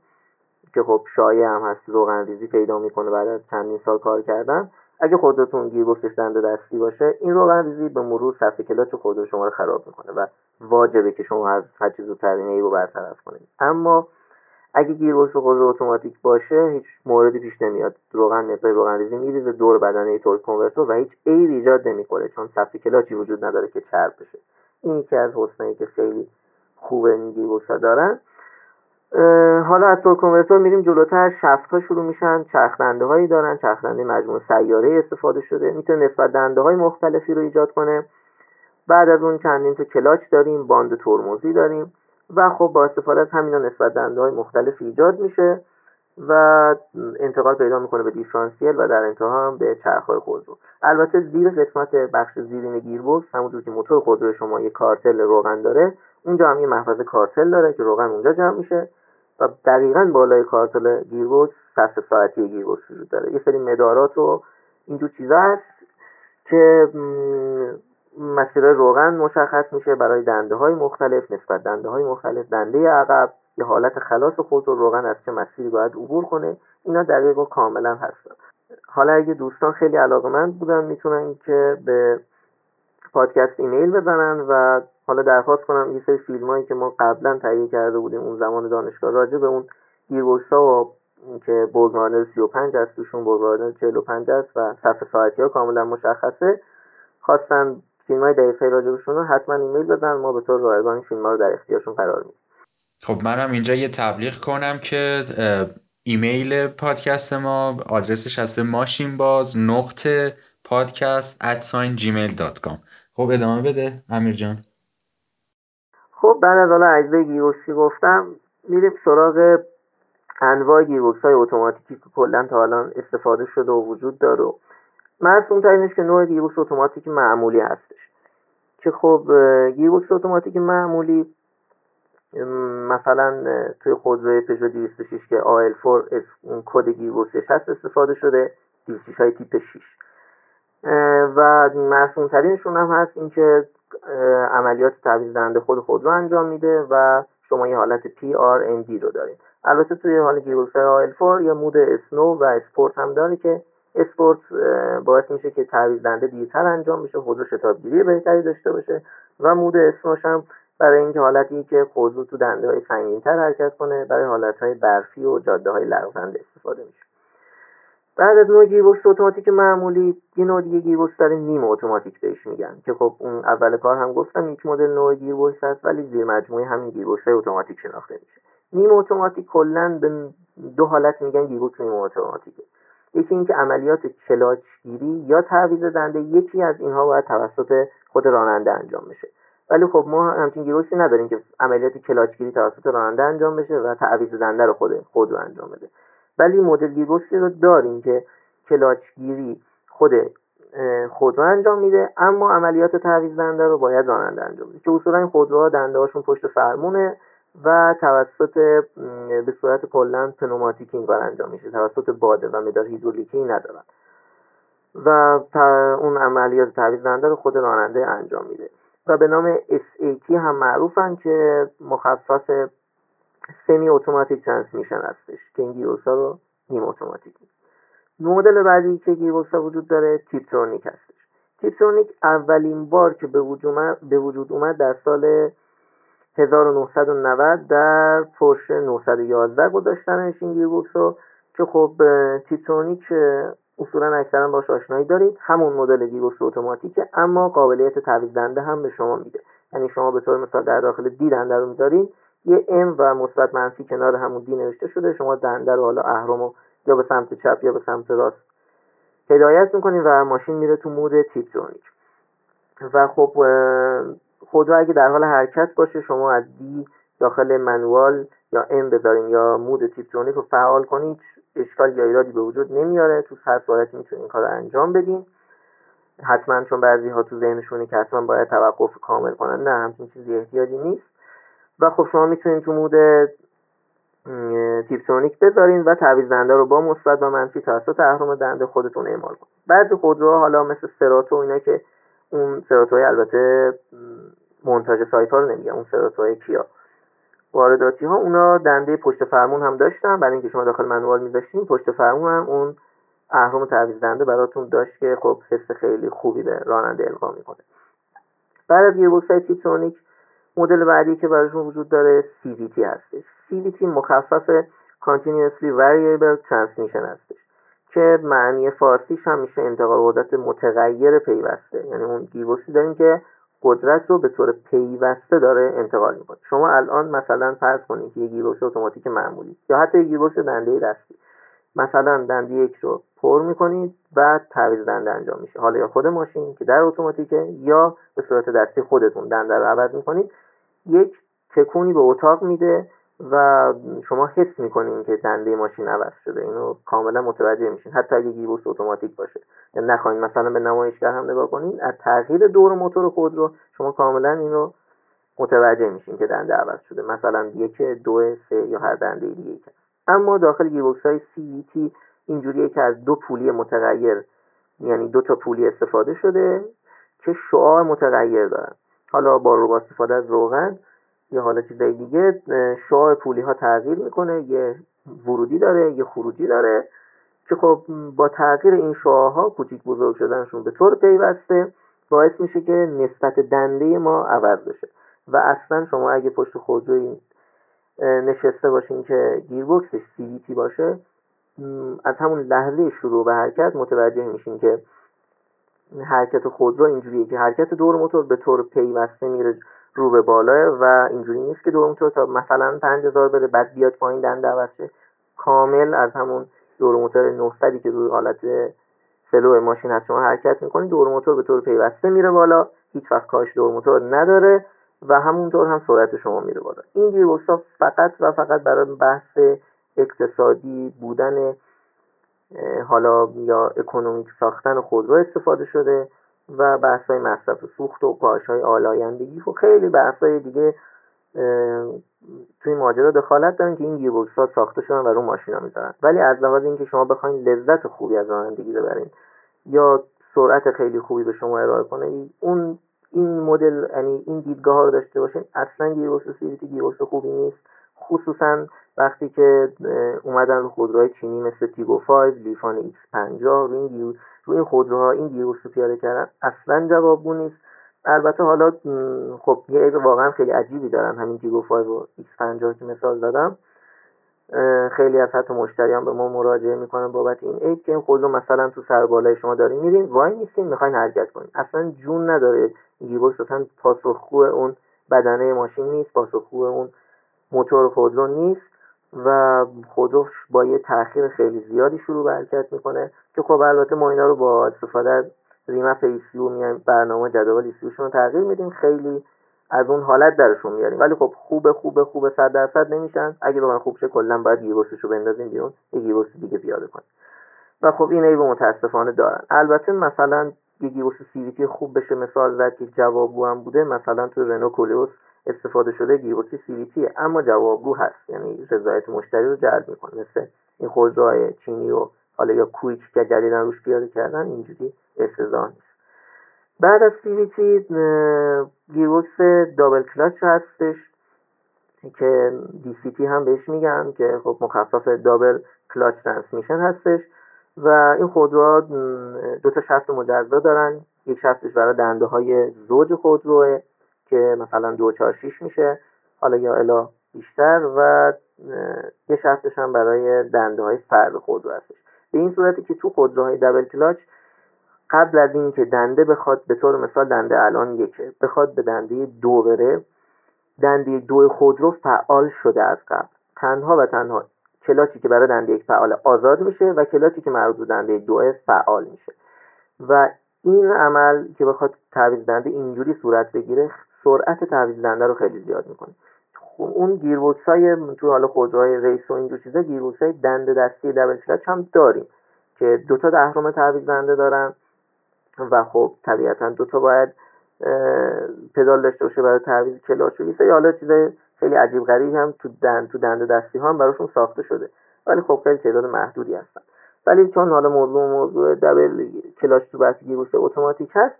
که خب شایع هم هست روغن ریزی پیدا می‌کنه بعد از چندین سال کار کردن اگه خودروتون گیربکسش دنده دستی باشه این روغن ریزی به مرور صفحه کلاچ خودرو شما رو خراب می‌کنه و واجبه که شما از هر چیز این رو برطرف کنید. اما اگه گیربکس خودرو اتوماتیک باشه هیچ موردی پیش نمیاد. روغن مقدار روغن ریزی میریزه دور بدنه torque converter و هیچ عیبی ایجاد نمی‌کنه چون صفحه کلاچی وجود نداره که چرب بشه. این یکی از حسنایی که خیلی خوبه این گیربکس دارن حالا از torque converter میریم جلوتر. شفت ها شروع میشن. چرخ دنده هایی دارن. چرخ دنده مجموعه سیاره استفاده شده. می‌تونه نسبت دنده های مختلفی رو ایجاد کنه. بعد از اون چندین تا کلاچ داریم. باند ترمزی داریم. و خب با استفاده از همینا نسبت دنده های مختلف ایجاد میشه و انتقال پیدا می‌کنه به دیفرانسیل و در انتها هم به چرخهای خودرو. البته زیر قسمت بخش زیرین گیربکس همونطور که موتور خودرو شما یه کارتل روغن داره اونجا هم یه محفظه کارتل داره که روغن اونجا جمع میشه. و دقیقا بالای کارتل گیربکس صف ساعتی گیربکس وجود داره. یه سری مدارات و اینجور چیزا هست که مسیر روغن مشخص میشه برای دنده های مختلف نسبت دنده های مختلف دنده عقب یه حالت خلاص خود رو روغن از چه مسیری باید عبور کنه اینا دقیق و کاملا هستن. حالا اگه دوستان خیلی علاقمند بودن می‌تونن که به پادکست ایمیل بزنن و حالا درخواست کنم یه سری فیلم هایی که ما قبلا تهیه کرده بودیم اون زمان دانشگاه راجع به اون گیربکس ها که برگمانر 35 هست توشون برگمانر 45 هست و صفحه ساعتی ها کاملا مشخصه. خواستن فیلم های دقیقه راجبشون رو حتما ایمیل بدن ما به طور رایگان فیلم ها رو در اختیارشون قرار میدیم. خب منم اینجا یه تبلیغ کنم که ایمیل پادکست ما آدرسش هست ماشین باز نقطه پادکست dot com خب ادامه بده امیر جان. خب بعد از حالا اجزای گیربکسی گفتم میریم سراغ انواع گیربکس های اتوماتیکی که کلا تا الان استفاده شده و وجود داره. مرسوم ترینش که نوع گیربکس اتوماتیک معمولی هستش. که خب گیربکس اتوماتیک معمولی مثلا توی خودروی پژو 206 که AL4 کد گیربکسش هست استفاده شده. 206 های تیپ 6 و مرسوم ترینشون هم هست اینکه عملیات تعویض دهنده خود خود رو انجام میده و شما یه حالت PRND رو دارید البته توی حال آیل 4 یا مود اسنو و اسپورت هم داره که اسپورت باعث میشه که تعویض دنده دیرتر انجام بشه خودرو شتابگیری بهتری داشته باشه و mode snow ش هم برای اینکه حالتی که خودرو تو دنده های سنگینتر حرکت کنه برای حالت های برفی و جاده های لغزنده استفاده میشه. بعد از نوع گیربکس اتوماتیک معمولی یه نوع دیگه گیربکس داره نیم اتوماتیک بهش میگن که خب اون اول کار هم گفتم یک مدل نوع گیربکس هست ولی زیر مجموعه همین گیربکس های اتوماتیک شناخته میشه. نیم اتوماتیک کلا به دو حالت میگن گیربکس نیم اتوماتیکه. یکی اینکه عملیات کلاچگیری یا تعویض دنده یکی از اینها باید توسط خود راننده انجام بشه. ولی خب ما همچین گیربکسی نداریم که عملیات کلاچگیری توسط راننده انجام بشه و تعویض دنده رو خود خود رو انجام بده. ولی مدل گیربکسی رو داریم که کلاچگیری خود خود رو انجام میده اما عملیات تعویض دنده رو باید راننده انجام بده. که اصولا این خودروها دنده هاشون پشت فرمونه و توسط به صورت کلا پنوماتیک این کار انجام میشه. توسط باده و مدار هیدرولیکی ندارن. و اون عملیات تعویض دنده رو خود راننده انجام میده. و به نام SAT هم معروفن که مخفف semi automatic transmission هستش که این گیربکس ها رو نیم اتوماتیک مدل بعدی که گیربکس ها وجود داره tiptronic هستش. tiptronic اولین بار که به وجود اومد, در سال 1990 در پورشه 911 گذاشتنش این گیربکس رو که خب تیپترونیک اصولا اکثرا باش آشنایی دارید. همون مدل گیربکس اتوماتیکه اما قابلیت تعویض دنده هم به شما میده. یعنی شما به طور مثال در داخل دی دنده رو می‌ذارید یه ام و مثبت منفی کنار همون دی نوشته شده. شما دنده رو حالا اهرم یا به سمت چپ یا به سمت راست هدایت می‌کنید و ماشین میره تو mode tiptronic. و خب خودرو اگه در حال حرکت باشه شما از D داخل manual یا M بذارین یا mode tiptronic رو فعال کنید اشکال یا ایرادی به وجود نمیاره. تو هر صورتی می‌تونید این کار رو انجام بدین. حتما چون بعضی ها تو ذهنشونه که حتما باید توقف کامل کنن نه همچین چیزی احتیاجی نیست. و خب شما می‌تونید تو mode tiptronic بذارین و تعویض دنده رو با مثبت و منفی توسط اهرم دنده خودتون اعمال کنید. بعضی خودروها حالا مثل سراتو اینا که اون سراتوهای البته مونتاژ سایپا رو نمیگم اون سراتوهای کیا. وارداتی ها اونا دنده پشت فرمون هم داشتن. برای اینکه شما داخل manual میذاشتین پشت فرمون هم اون اهرم تعویض دنده براتون داشت که خب حس خیلی خوبی به راننده القا می‌کنه. بعد از گیربکس های tiptronic مدل بعدی که براشون وجود داره CVT هستش. CVT مخفف Continuously Variable Transmission هستش که معنی فارسیش هم میشه انتقال قدرت متغیر پیوسته. یعنی اون گیربکسی داریم که قدرت رو به طور پیوسته داره انتقال می‌کنه. شما الان مثلا فرض کنید که یه گیربکس اتوماتیک معمولی یا حتی یه گیربکس دنده دستی. مثلا دنده یک رو پر می‌کنید و تعویض دنده انجام میشه. حالا یا خود ماشین که در اتوماتیکه یا به صورت دستی خودتون دنده رو عوض می‌کنید یک تکونی به اتاق میده و شما حس می‌کنین که دنده ماشین عوض شده. اینو کاملا متوجه میشین. حتی اگه گیربکس اتوماتیک باشه. یا نخواین مثلا به نمایشگر هم نگاه کنین از تغییر دور موتور خود رو شما کاملا این رو متوجه میشین که دنده عوض شده. مثلا یک دو سه یا هر دنده دیگه اما داخل گیربکس های CVT اینجوریه که از دو پولی متغیر یعنی دو تا پولی استفاده شده که شعاع متغیر دارن. حالا با استفاده از روغن یا حالا چیزای دیگه شعاع پولی ها تغییر می‌کنه یه ورودی داره یه خروجی داره که خب با تغییر این شعاع ها کوچیک بزرگ شدنشون به طور پیوسته باعث میشه که نسبت دنده ما عوض بشه. و اصلا شما اگه پشت خودروی نشسته باشین که گیربکسش CVT باشه از همون لحظه شروع به حرکت متوجه میشین که حرکت خودرو اینجوریه که حرکت دور موتور به طور پیوسته میره رو به بالا و اینجوری نیست که دور موتور تا مثلا 5000 بره بعد بیاد پایین دنده عوض کامل از همون دور موتور 900 که روی حالت سلو ماشین هست شما حرکت می‌کنید دور موتور به طور پیوسته میره بالا. هیچ وقت کاش دور موتور نداره. و همونطور هم سرعت شما میره بالا. این گیربکس ها فقط و فقط برای بحث اقتصادی بودن حالا یا economic ساختن خودرو استفاده شده و بحث های مصرف سوخت و پاشش های آلایندگی. و خیلی بحث های دیگه توی ماجرا دخالت دارن که این گیربکس ها ساخته شدن و رو ماشینا می‌ذارن. ولی از لحاظ اینکه شما بخواین لذت خوبی از رانندگی ببرین یا سرعت خیلی خوبی به شما ارائه کنه اون این مدل یعنی این دیدگاه رو داشته باشین اصلا گیربکس CVT گیربکس خوبی نیست. خصوصا وقتی که اومدن رو خودروهای چینی مثل تیگو 5 لیفان X 50 رو این رو این خودروها این گیربکس رو پیاده کردن اصلا جوابگو نیست. البته حالا خب یه عیب واقعا خیلی عجیبی دارن همین تیگو 5 و X 50 که مثال زدم. خیلی از حتی مشتریان به ما مراجعه می‌کنن بابت این عیب که این مثلا تو سربالایی شما دارین. میرین وایمیستین می‌خواین حرکت کنین. اصلا جون نداره. گیربکس اصلا پاسخگو اون بدنه ماشین نیست پاسخگو اون موتور خودرو نیست و خودرو با یه تاخیر خیلی زیادی شروع به حرکت می‌کنه که خب البته ما اینا رو با استفاده از remap ECU میایم برنامه جدول ECU شون رو تغییر میدیم. خیلی از اون حالت درشون میاریم. ولی خب خوبه خوبه خوبه صد درصد نمیشن. اگه بخوان خوب شه کلا باید گیربکسش رو بندازیم بیرون. یه گیربکس دیگه پیاده کنیم. و خب این عیب متاسفانه دارن. البته مثلا یه گیربکس CVT خوب بشه مثال زد که جوابگو هم بوده. مثلا تو رنو کولیوس استفاده شده گیربکس CVT اما جوابگو هست. یعنی رضایت مشتری رو جلب می‌کنه. مثل این خودروهای چینی و حالا یا کویچ که جدیدا روش پیاده کردن اینجوری افتضاح نیست. بعد از CVT گیربکس double clutch هستش که DCT هم بهش میگن که خب مخفف double clutch transmission هستش. و این خودروها دو تا شفت مجزا دارن. یک شفتش برای دنده های زوج خودروه که مثلا دو چهار شیش میشه. حالا یا الا بیشتر. و یه شفتش هم برای دنده های فرد خودرو هستش. به این صورتی که تو خودروهای double clutch قبل از اینکه دنده بخواد به طور مثال دنده الان یکه بخواد به دنده دو بره دنده دو خودرو فعال شده از قبل. تنها و تنها کلاچی که برای دنده یک فعال آزاد میشه و کلاچی که مربوط به دنده دو فعال میشه. و این عمل که بخواد تعویض دنده اینجوری صورت بگیره سرعت تعویض دنده رو خیلی زیاد می‌کنه. خب اون گیربکس های تو حالا خودروهای ریس و اینجور چیزا گیربکس های دنده دستی دبل هم داریم که دوتا دهرم تعویض دنده دارن. و خب طبیعتا دوتا باید پدال داشته باشه برای تعویض کلاچ و یه حالا چیزای خیلی عجیب غریبی هم تو دند تو دنده دستی ها هم براشون ساخته شده. ولی خب خیلی تعداد محدودی هستن. ولی چون حالا موضوع موضوع double clutch تو بحث گیربکس اتوماتیک هست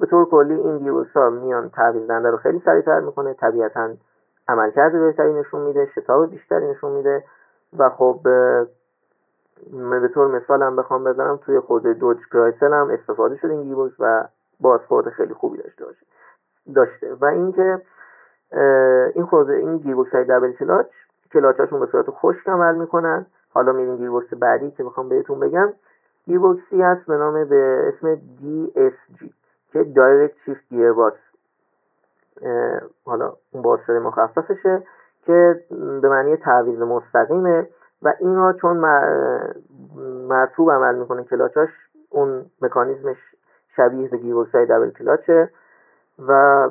به طور کلی این گیربکس ها میان تعویض دنده رو خیلی سریعتر می‌کنه طبیعتا عملکرد بهتری نشون میده شتاب بیشتری نشون میده و خب به طور مثال هم بخوام بزنم توی خود دوج کرایسل هم استفاده شده این و بازخورد خیلی خوبی داشته باشه داشته. و اینکه این خود این گیربکس های double clutch کلاچاشون به صورت خشک عمل می‌کنن. حالا میریم گیربکس بعدی که می‌خوام بهتون بگم. گیربکسی هست به نام به اسم DSG که direct shift gearbox حالا اون بازشده مخففشه که به معنی تعویض مستقیمه. و اینها چون مرطوب عمل می‌کنه کلاچاش اون مکانیزمش شبیه به گیربکس های double clutch ه و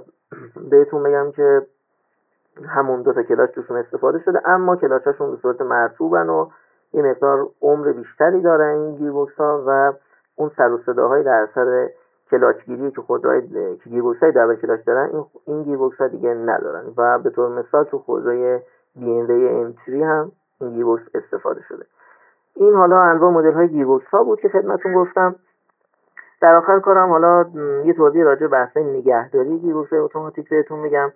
بهتون بگم که همون دو تا کلاچ توشون استفاده شده اما کلاچاشون به صورت مرطوبن و یه مقدار عمر بیشتری دارن این گیربکس و اون سر و صداهایی در اثر کلاچگیری که خودروهای که گیربکس های double clutch دارن این این دیگه ندارن. و به طور مثال تو خودروی BMW M3 هم این گیربکس استفاده شده. این حالا انواع مدل های گیربکس ها بود که خدمتون گفتم. در آخر کارم حالا یه توضیح راجع بحث نگهداری گیربکس اتوماتیک بهتون میگم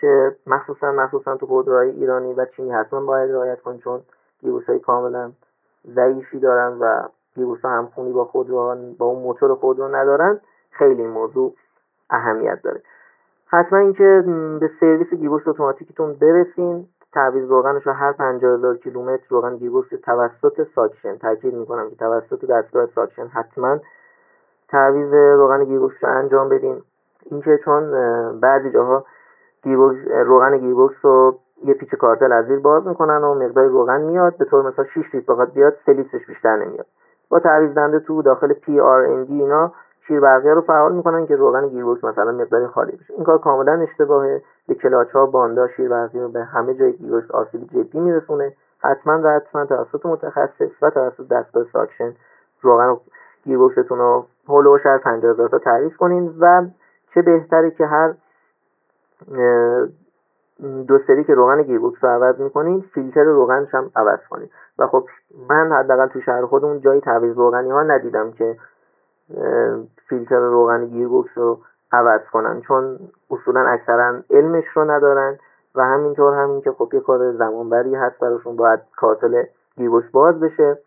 که مخصوصا مخصوصا تو خودروهای ایرانی و چینی حتما باید رعایت کنین چون گیربکس های کاملا ضعیفی دارن و گیربکس ها همخونی با خودروها با اون موتور خودرو ندارن. خیلی موضوع اهمیت داره. حتما اینکه به سرویس گیربکس اتوماتیکتون برسین. تعویض روغنش رو هر 50 هزار کیلومتر روغن گیربکس توسط ساکشن تاکید می‌کنم که توسط دستگاه ساکشن حتما تعویض روغن گیربکس رو انجام بدین اینکه چون بعضی جاها گیربکس روغن گیربکس رو یه پیچ کارتر از زیر باز می‌کنن و مقدار روغن میاد به طور مثلا 6 لیتر بخواد بیاد 3 لیترش بیشتر نمیاد. با تعویض دنده تو داخل P R N اینا شیر برقیه رو فعال می‌کنن که روغن گیربکس مثلا مقداری خالی بشه. این کار کاملا اشتباهه. به کلاچ ها باندا شیر برقیا و به همه جای گیربکس آسیب جدی میرسونه. حتما و حتما توسط متخصص و توسط دستگاه ساکشن روغن گیربکستون رو حول و حوش هر 50000 تا تعویض کنین و چه بهتره که هر دو سری که روغن گیربکس رو عوض می‌کنین فیلتر روغنش هم عوض کنین. و خب من حداقل تو شهر خودمون جایی تعویض روغنی ها ندیدم که فیلتر روغن گیربکس رو عوض کنن چون اصولا اکثرا علمش رو ندارن و همینطور همین که خب یه کار زمانبری هست براشون باید کارتل گیربکس باز بشه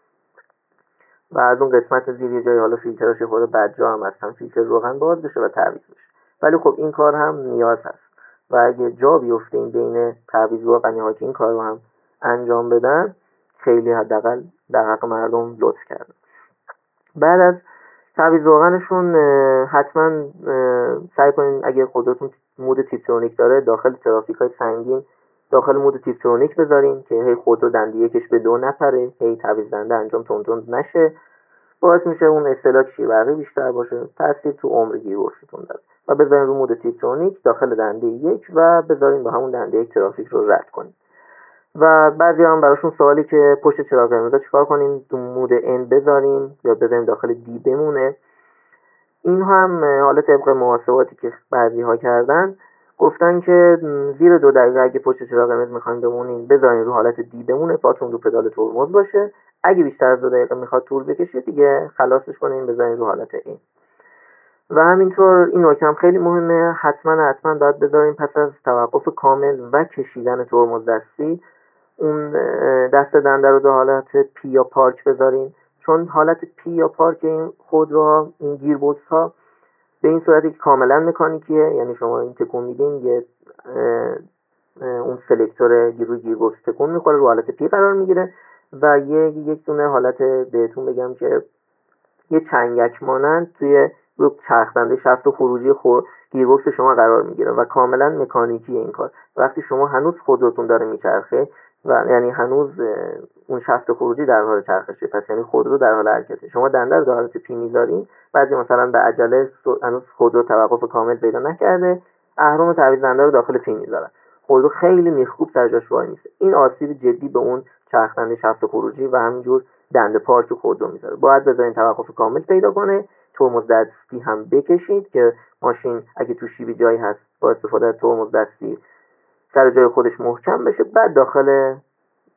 و از اون قسمت زیر جای حالا فیلتراش خود بدجا هم هستن فیلتر روغن باز بشه و تعویض بشه. ولی خب این کار هم نیاز هست و اگه جا بیفته این بین تعویض روغنی ها این کار رو هم انجام بدن خیلی حداقل در حق مردم لطف کردن. بعد از تعویض روغنشون حتما سعی کنین اگه خودروتون مود تیپترونیک داره داخل ترافیک های سنگین داخل مود تیپترونیک بذارین که هی خودرو دنده یکش به دو نپره هی تعویض دنده انجام تون نشه. باعث میشه اون استهلاک شیربرقی بیشتر باشه. تاثیر تو عمر گیربکستون داره. و بذارین رو مود تیپترونیک داخل دنده یک و بذارین با همون دنده یک ترافیک رو رد کنین. و بعضی هم براشون سوالی که پشت چراغ قرمز چیکار کنیم؟ تو مود ان بذاریم یا بذاریم داخل دی بمونه. این هم حالا طبق محاسباتی که بعضی ها کردن گفتن که زیر دو دقیقه اگه پشت چراغ قرمز می‌خواین بمونین بذارین رو حالت دی بمونه پاتون رو پدال ترمز باشه. اگه بیشتر از دو دقیقه می‌خواد طول بکشه دیگه خلاصش کنین بذارین رو حالت این و همینطور این نکته هم خیلی مهمه حتما حتما باید بذارین پس از توقف کامل و کشیدن ترمز دستی اون دست دنده رو در حالت P یا park بذارین. چون حالت P یا park این خودروها این گیربکس ها به این صورتی که کاملا مکانیکیه. یعنی شما این تکون میدین یه اون selector روی گیربکس تکون می‌خوره رو حالت P قرار می‌گیره و یه یک دونه حالت بهتون بگم که یه چنگک مانند توی رو چرخدنده شفت و خروجی خود گیربکس شما قرار می‌گیره و کاملا مکانیکی این کار. وقتی شما هنوز خودتون داره میچرخه و یعنی هنوز اون شفت خروجی در حال چرخشه. پس یعنی خودرو در حال حرکته. شما دنده رو در حالت پی می‌ذارین. بعضی مثلا به عجله هنوز خودرو توقف کامل پیدا نکرده. اهرم تعویض دنده رو داخل پی می‌ذارن خودرو خیلی میخکوب سر جاش وای میسه. این آسیب جدی به اون چرخنده شفت خروجی و همینجور دنده پارک خودرو می‌ذاره. باید بذارین توقف کامل پیدا کنه. ترمز دستی هم بکشید که ماشین اگه تو شیبی جایی هست با استفاده از ترمز دستی سر جای خودش محکم بشه بعد داخل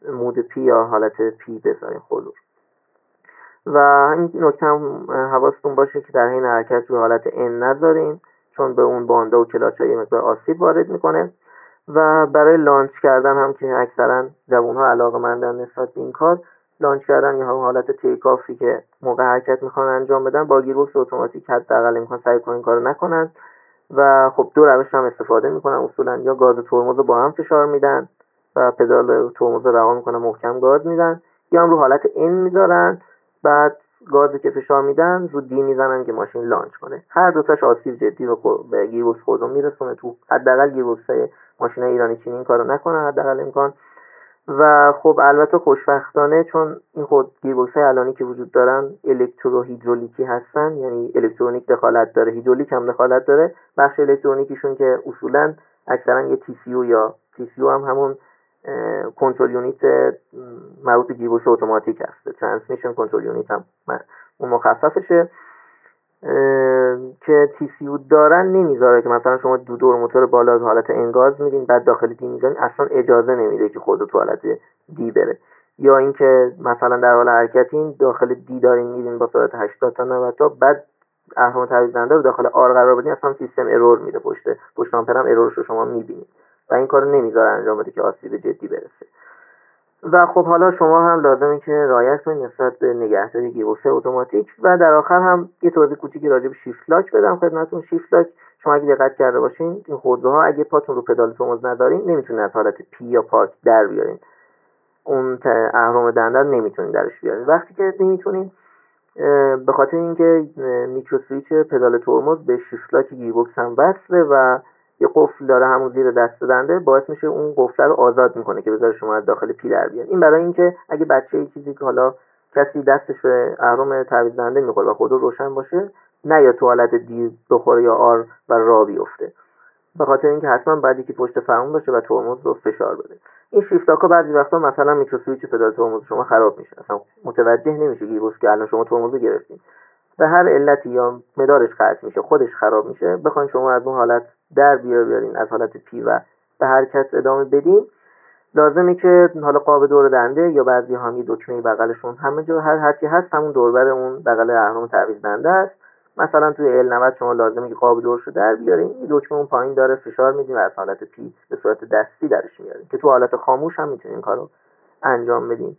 مود P یا حالت P بذارین خودرو و این نکته هم حواستون باشه که در حین حرکت روی حالت N نذارین چون به اون باندا و کلاچ های مقدار آسیب وارد می‌کنه. و برای launch کردن هم که اکثرا جوان ها علاقه مندن نسبت به این کار launch کردن یا حالت take-off ی که موقع حرکت می‌خوان انجام بدن با گیربکس اتوماتیک حداقل امکان سعی کنین کارو نکنن. و خب دو روش هم استفاده می‌کنن. اصولا یا گاز ترمز رو با هم فشار میدن و پدال ترمز رو رها می‌کنن محکم گاز میدن یا هم رو حالت N می‌ذارن. بعد گازی که فشار میدن رو D می‌زنن که ماشین launch کنه. هر دوتاش آسیب جدی به, به گیربکس خودمون میرسونه تو. حداقل گیربکس های ماشین ایرانی چینی این کارو نکنن حداقل امکان و خب البته خوشبختانه چون این خود گیربکس های الانی که وجود دارن الکترو هیدرولیکی هستن یعنی الکترونیک دخالت داره هیدرولیک هم دخالت داره بخش الکترونیکیشون که اصولا اکثرا یه تی سی یا TCU هم همون کنترل یونیت مربوط به گیبوس اتوماتیک هست ترانسمیشن کنترل یونیت هم اون مخففشه. که TCU دارن نمی‌ذاره که مثلا شما دو دور موتور بالا از حالت انگاز میدین بعد داخل دی می‌زنین اصلا اجازه نمیده که خود تو حالت دی بره. یا اینکه مثلا در حال حرکتین داخل دی دارین میدین با سرعت 80 تا 90 تا بعد اهرم تعویض رو داخل R قرار بدین اصلا سیستم error میده پشت. پشت آمپر هم error ش رو شما می‌بینید و این کارو نمی‌ذاره انجام بده که آسیب جدی برسه. و خب حالا شما هم لازمه که رعایت کنید نسبت به نگهداری گیربکس اتوماتیک و در آخر هم یه توضیح کوچیکی راجع به shift lock بدم خدمتتون shift lock شما اگه دقت کرده باشین این خودروها اگه پاتون رو پدال ترمز ندارین نمی‌تونین از حالت P یا پارک در بیارین. اون اهرم دنده نمی‌تونین درش بیارین. وقتی که نمی‌تونین به خاطر اینکه micro switch پدال ترمز به shift lock گیربکس هم وصله و یه قفل داره همون زیر دست دنده باعث میشه اون قفل رو آزاد می‌کنه که بذاره شما از داخل P در بیاد. این برای اینکه اگه بچه ای چیزی که حالا کسی دستش به اهرم تعویض دنده می‌خوره و خودرو روشن باشه نه یا تو حالت D بخوره یا R و راه بیفته. به خاطر اینکه حتما باید یکی پشت فرمون باشه و ترمز رو فشار بده. این شیفت ها بعضی وقتا مثلا micro switch پدال ترمز شما خراب میشه. اصلا متوجه نمیشه گیربکس که الان شما ترمز رو گرفتین. به هر علتی یا مدارش قطع میشه خودش خراب میشه بخواین شما از اون حالت در بیار بیارین از حالت پی و به حرکت ادامه بدین. لازمه که حالا قاب دور دنده یا بعضی هم یه دکمه بغلشون همه جا هر هرچی هست همون دوربر اون بغل اهرام تعویض دنده است. مثلا توی ال 90 شما لازمه که قاب دورشو در بیارین این دکمه اون پایین داره فشار میدین و از حالت پی به صورت دستی درش میارین که تو حالت خاموش هم می‌تونین کارو انجام بدین.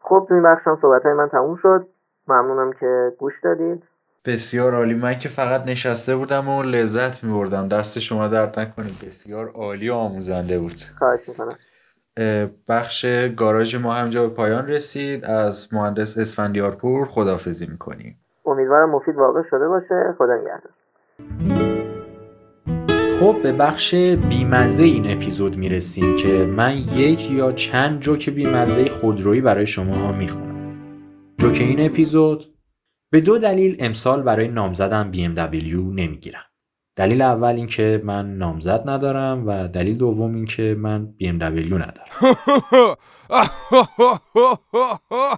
خب تو این بخش هم صحبت های من تموم شد. ممنونم که گوش دادید بسیار عالی. من که فقط نشسته بودم و لذت میبردم. دست شما درد نکنه. بسیار عالی و آموزنده بود. خواهش می‌کنم. بخش گاراژ ما همجا به پایان رسید. از مهندس اسفندیارپور خدافزی می‌کنیم. امیدوارم مفید واقع شده باشه. خدا نگهدار. خب به بخش بیمزه این اپیزود می‌رسیم که من یک یا چند جوک بیمزه خودرویی برای شما می‌خونم. جوک این اپیزود به دو دلیل امسال برای نامزدم BMW نمی‌گیرم. دلیل اول اینکه من نامزد ندارم و دلیل دوم اینکه من BMW ندارم.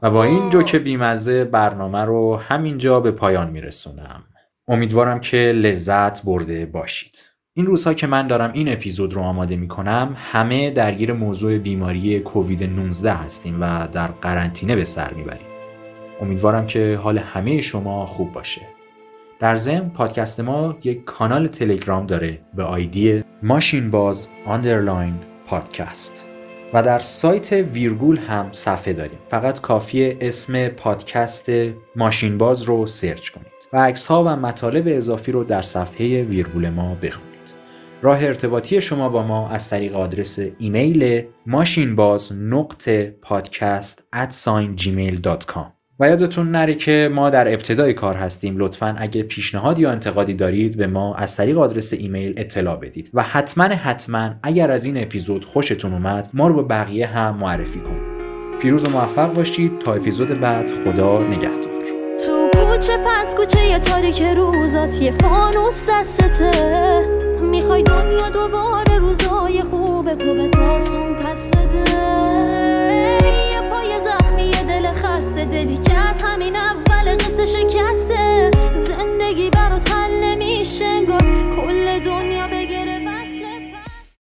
و با این جوک بیمزه برنامه رو همینجا به پایان میرسونم. امیدوارم که لذت برده باشید. این روزها که من دارم این اپیزود رو آماده می کنم همه درگیر موضوع بیماری کووید 19 هستیم و در قرنطینه به سر می‌بریم. امیدوارم که حال همه شما خوب باشه. در ضمن پادکست ما یک کانال تلگرام داره به آیدی ماشین باز underline پادکست. و در سایت ویرگول هم صفحه داریم. فقط کافیه اسم پادکست ماشین باز رو سرچ کنید. و عکس ها و مطالب اضافی رو در صفحه ویرگول ما بخونید. راه ارتباطی شما با ما از طریق آدرس ایمیل ماشین باز نقطه پادکست و یادتون نره که ما در ابتدای کار هستیم. لطفا اگه پیشنهاد یا انتقادی دارید به ما از طریق آدرس ایمیل اطلاع بدید. و حتما حتما اگر از این اپیزود خوشتون اومد ما رو به بقیه هم معرفی کنید پیروز و موفق باشید. تا اپیزود بعد خدا نگهدار. تو کوچه پس کوچه یه تاریک روزات یه فانوس دستته. می‌خوای دنیا دوباره روزای خوب تو به تاسون پس دلی که از همین اول قصه شکسته. زندگی برات حل نمیشه انگار کل دنیا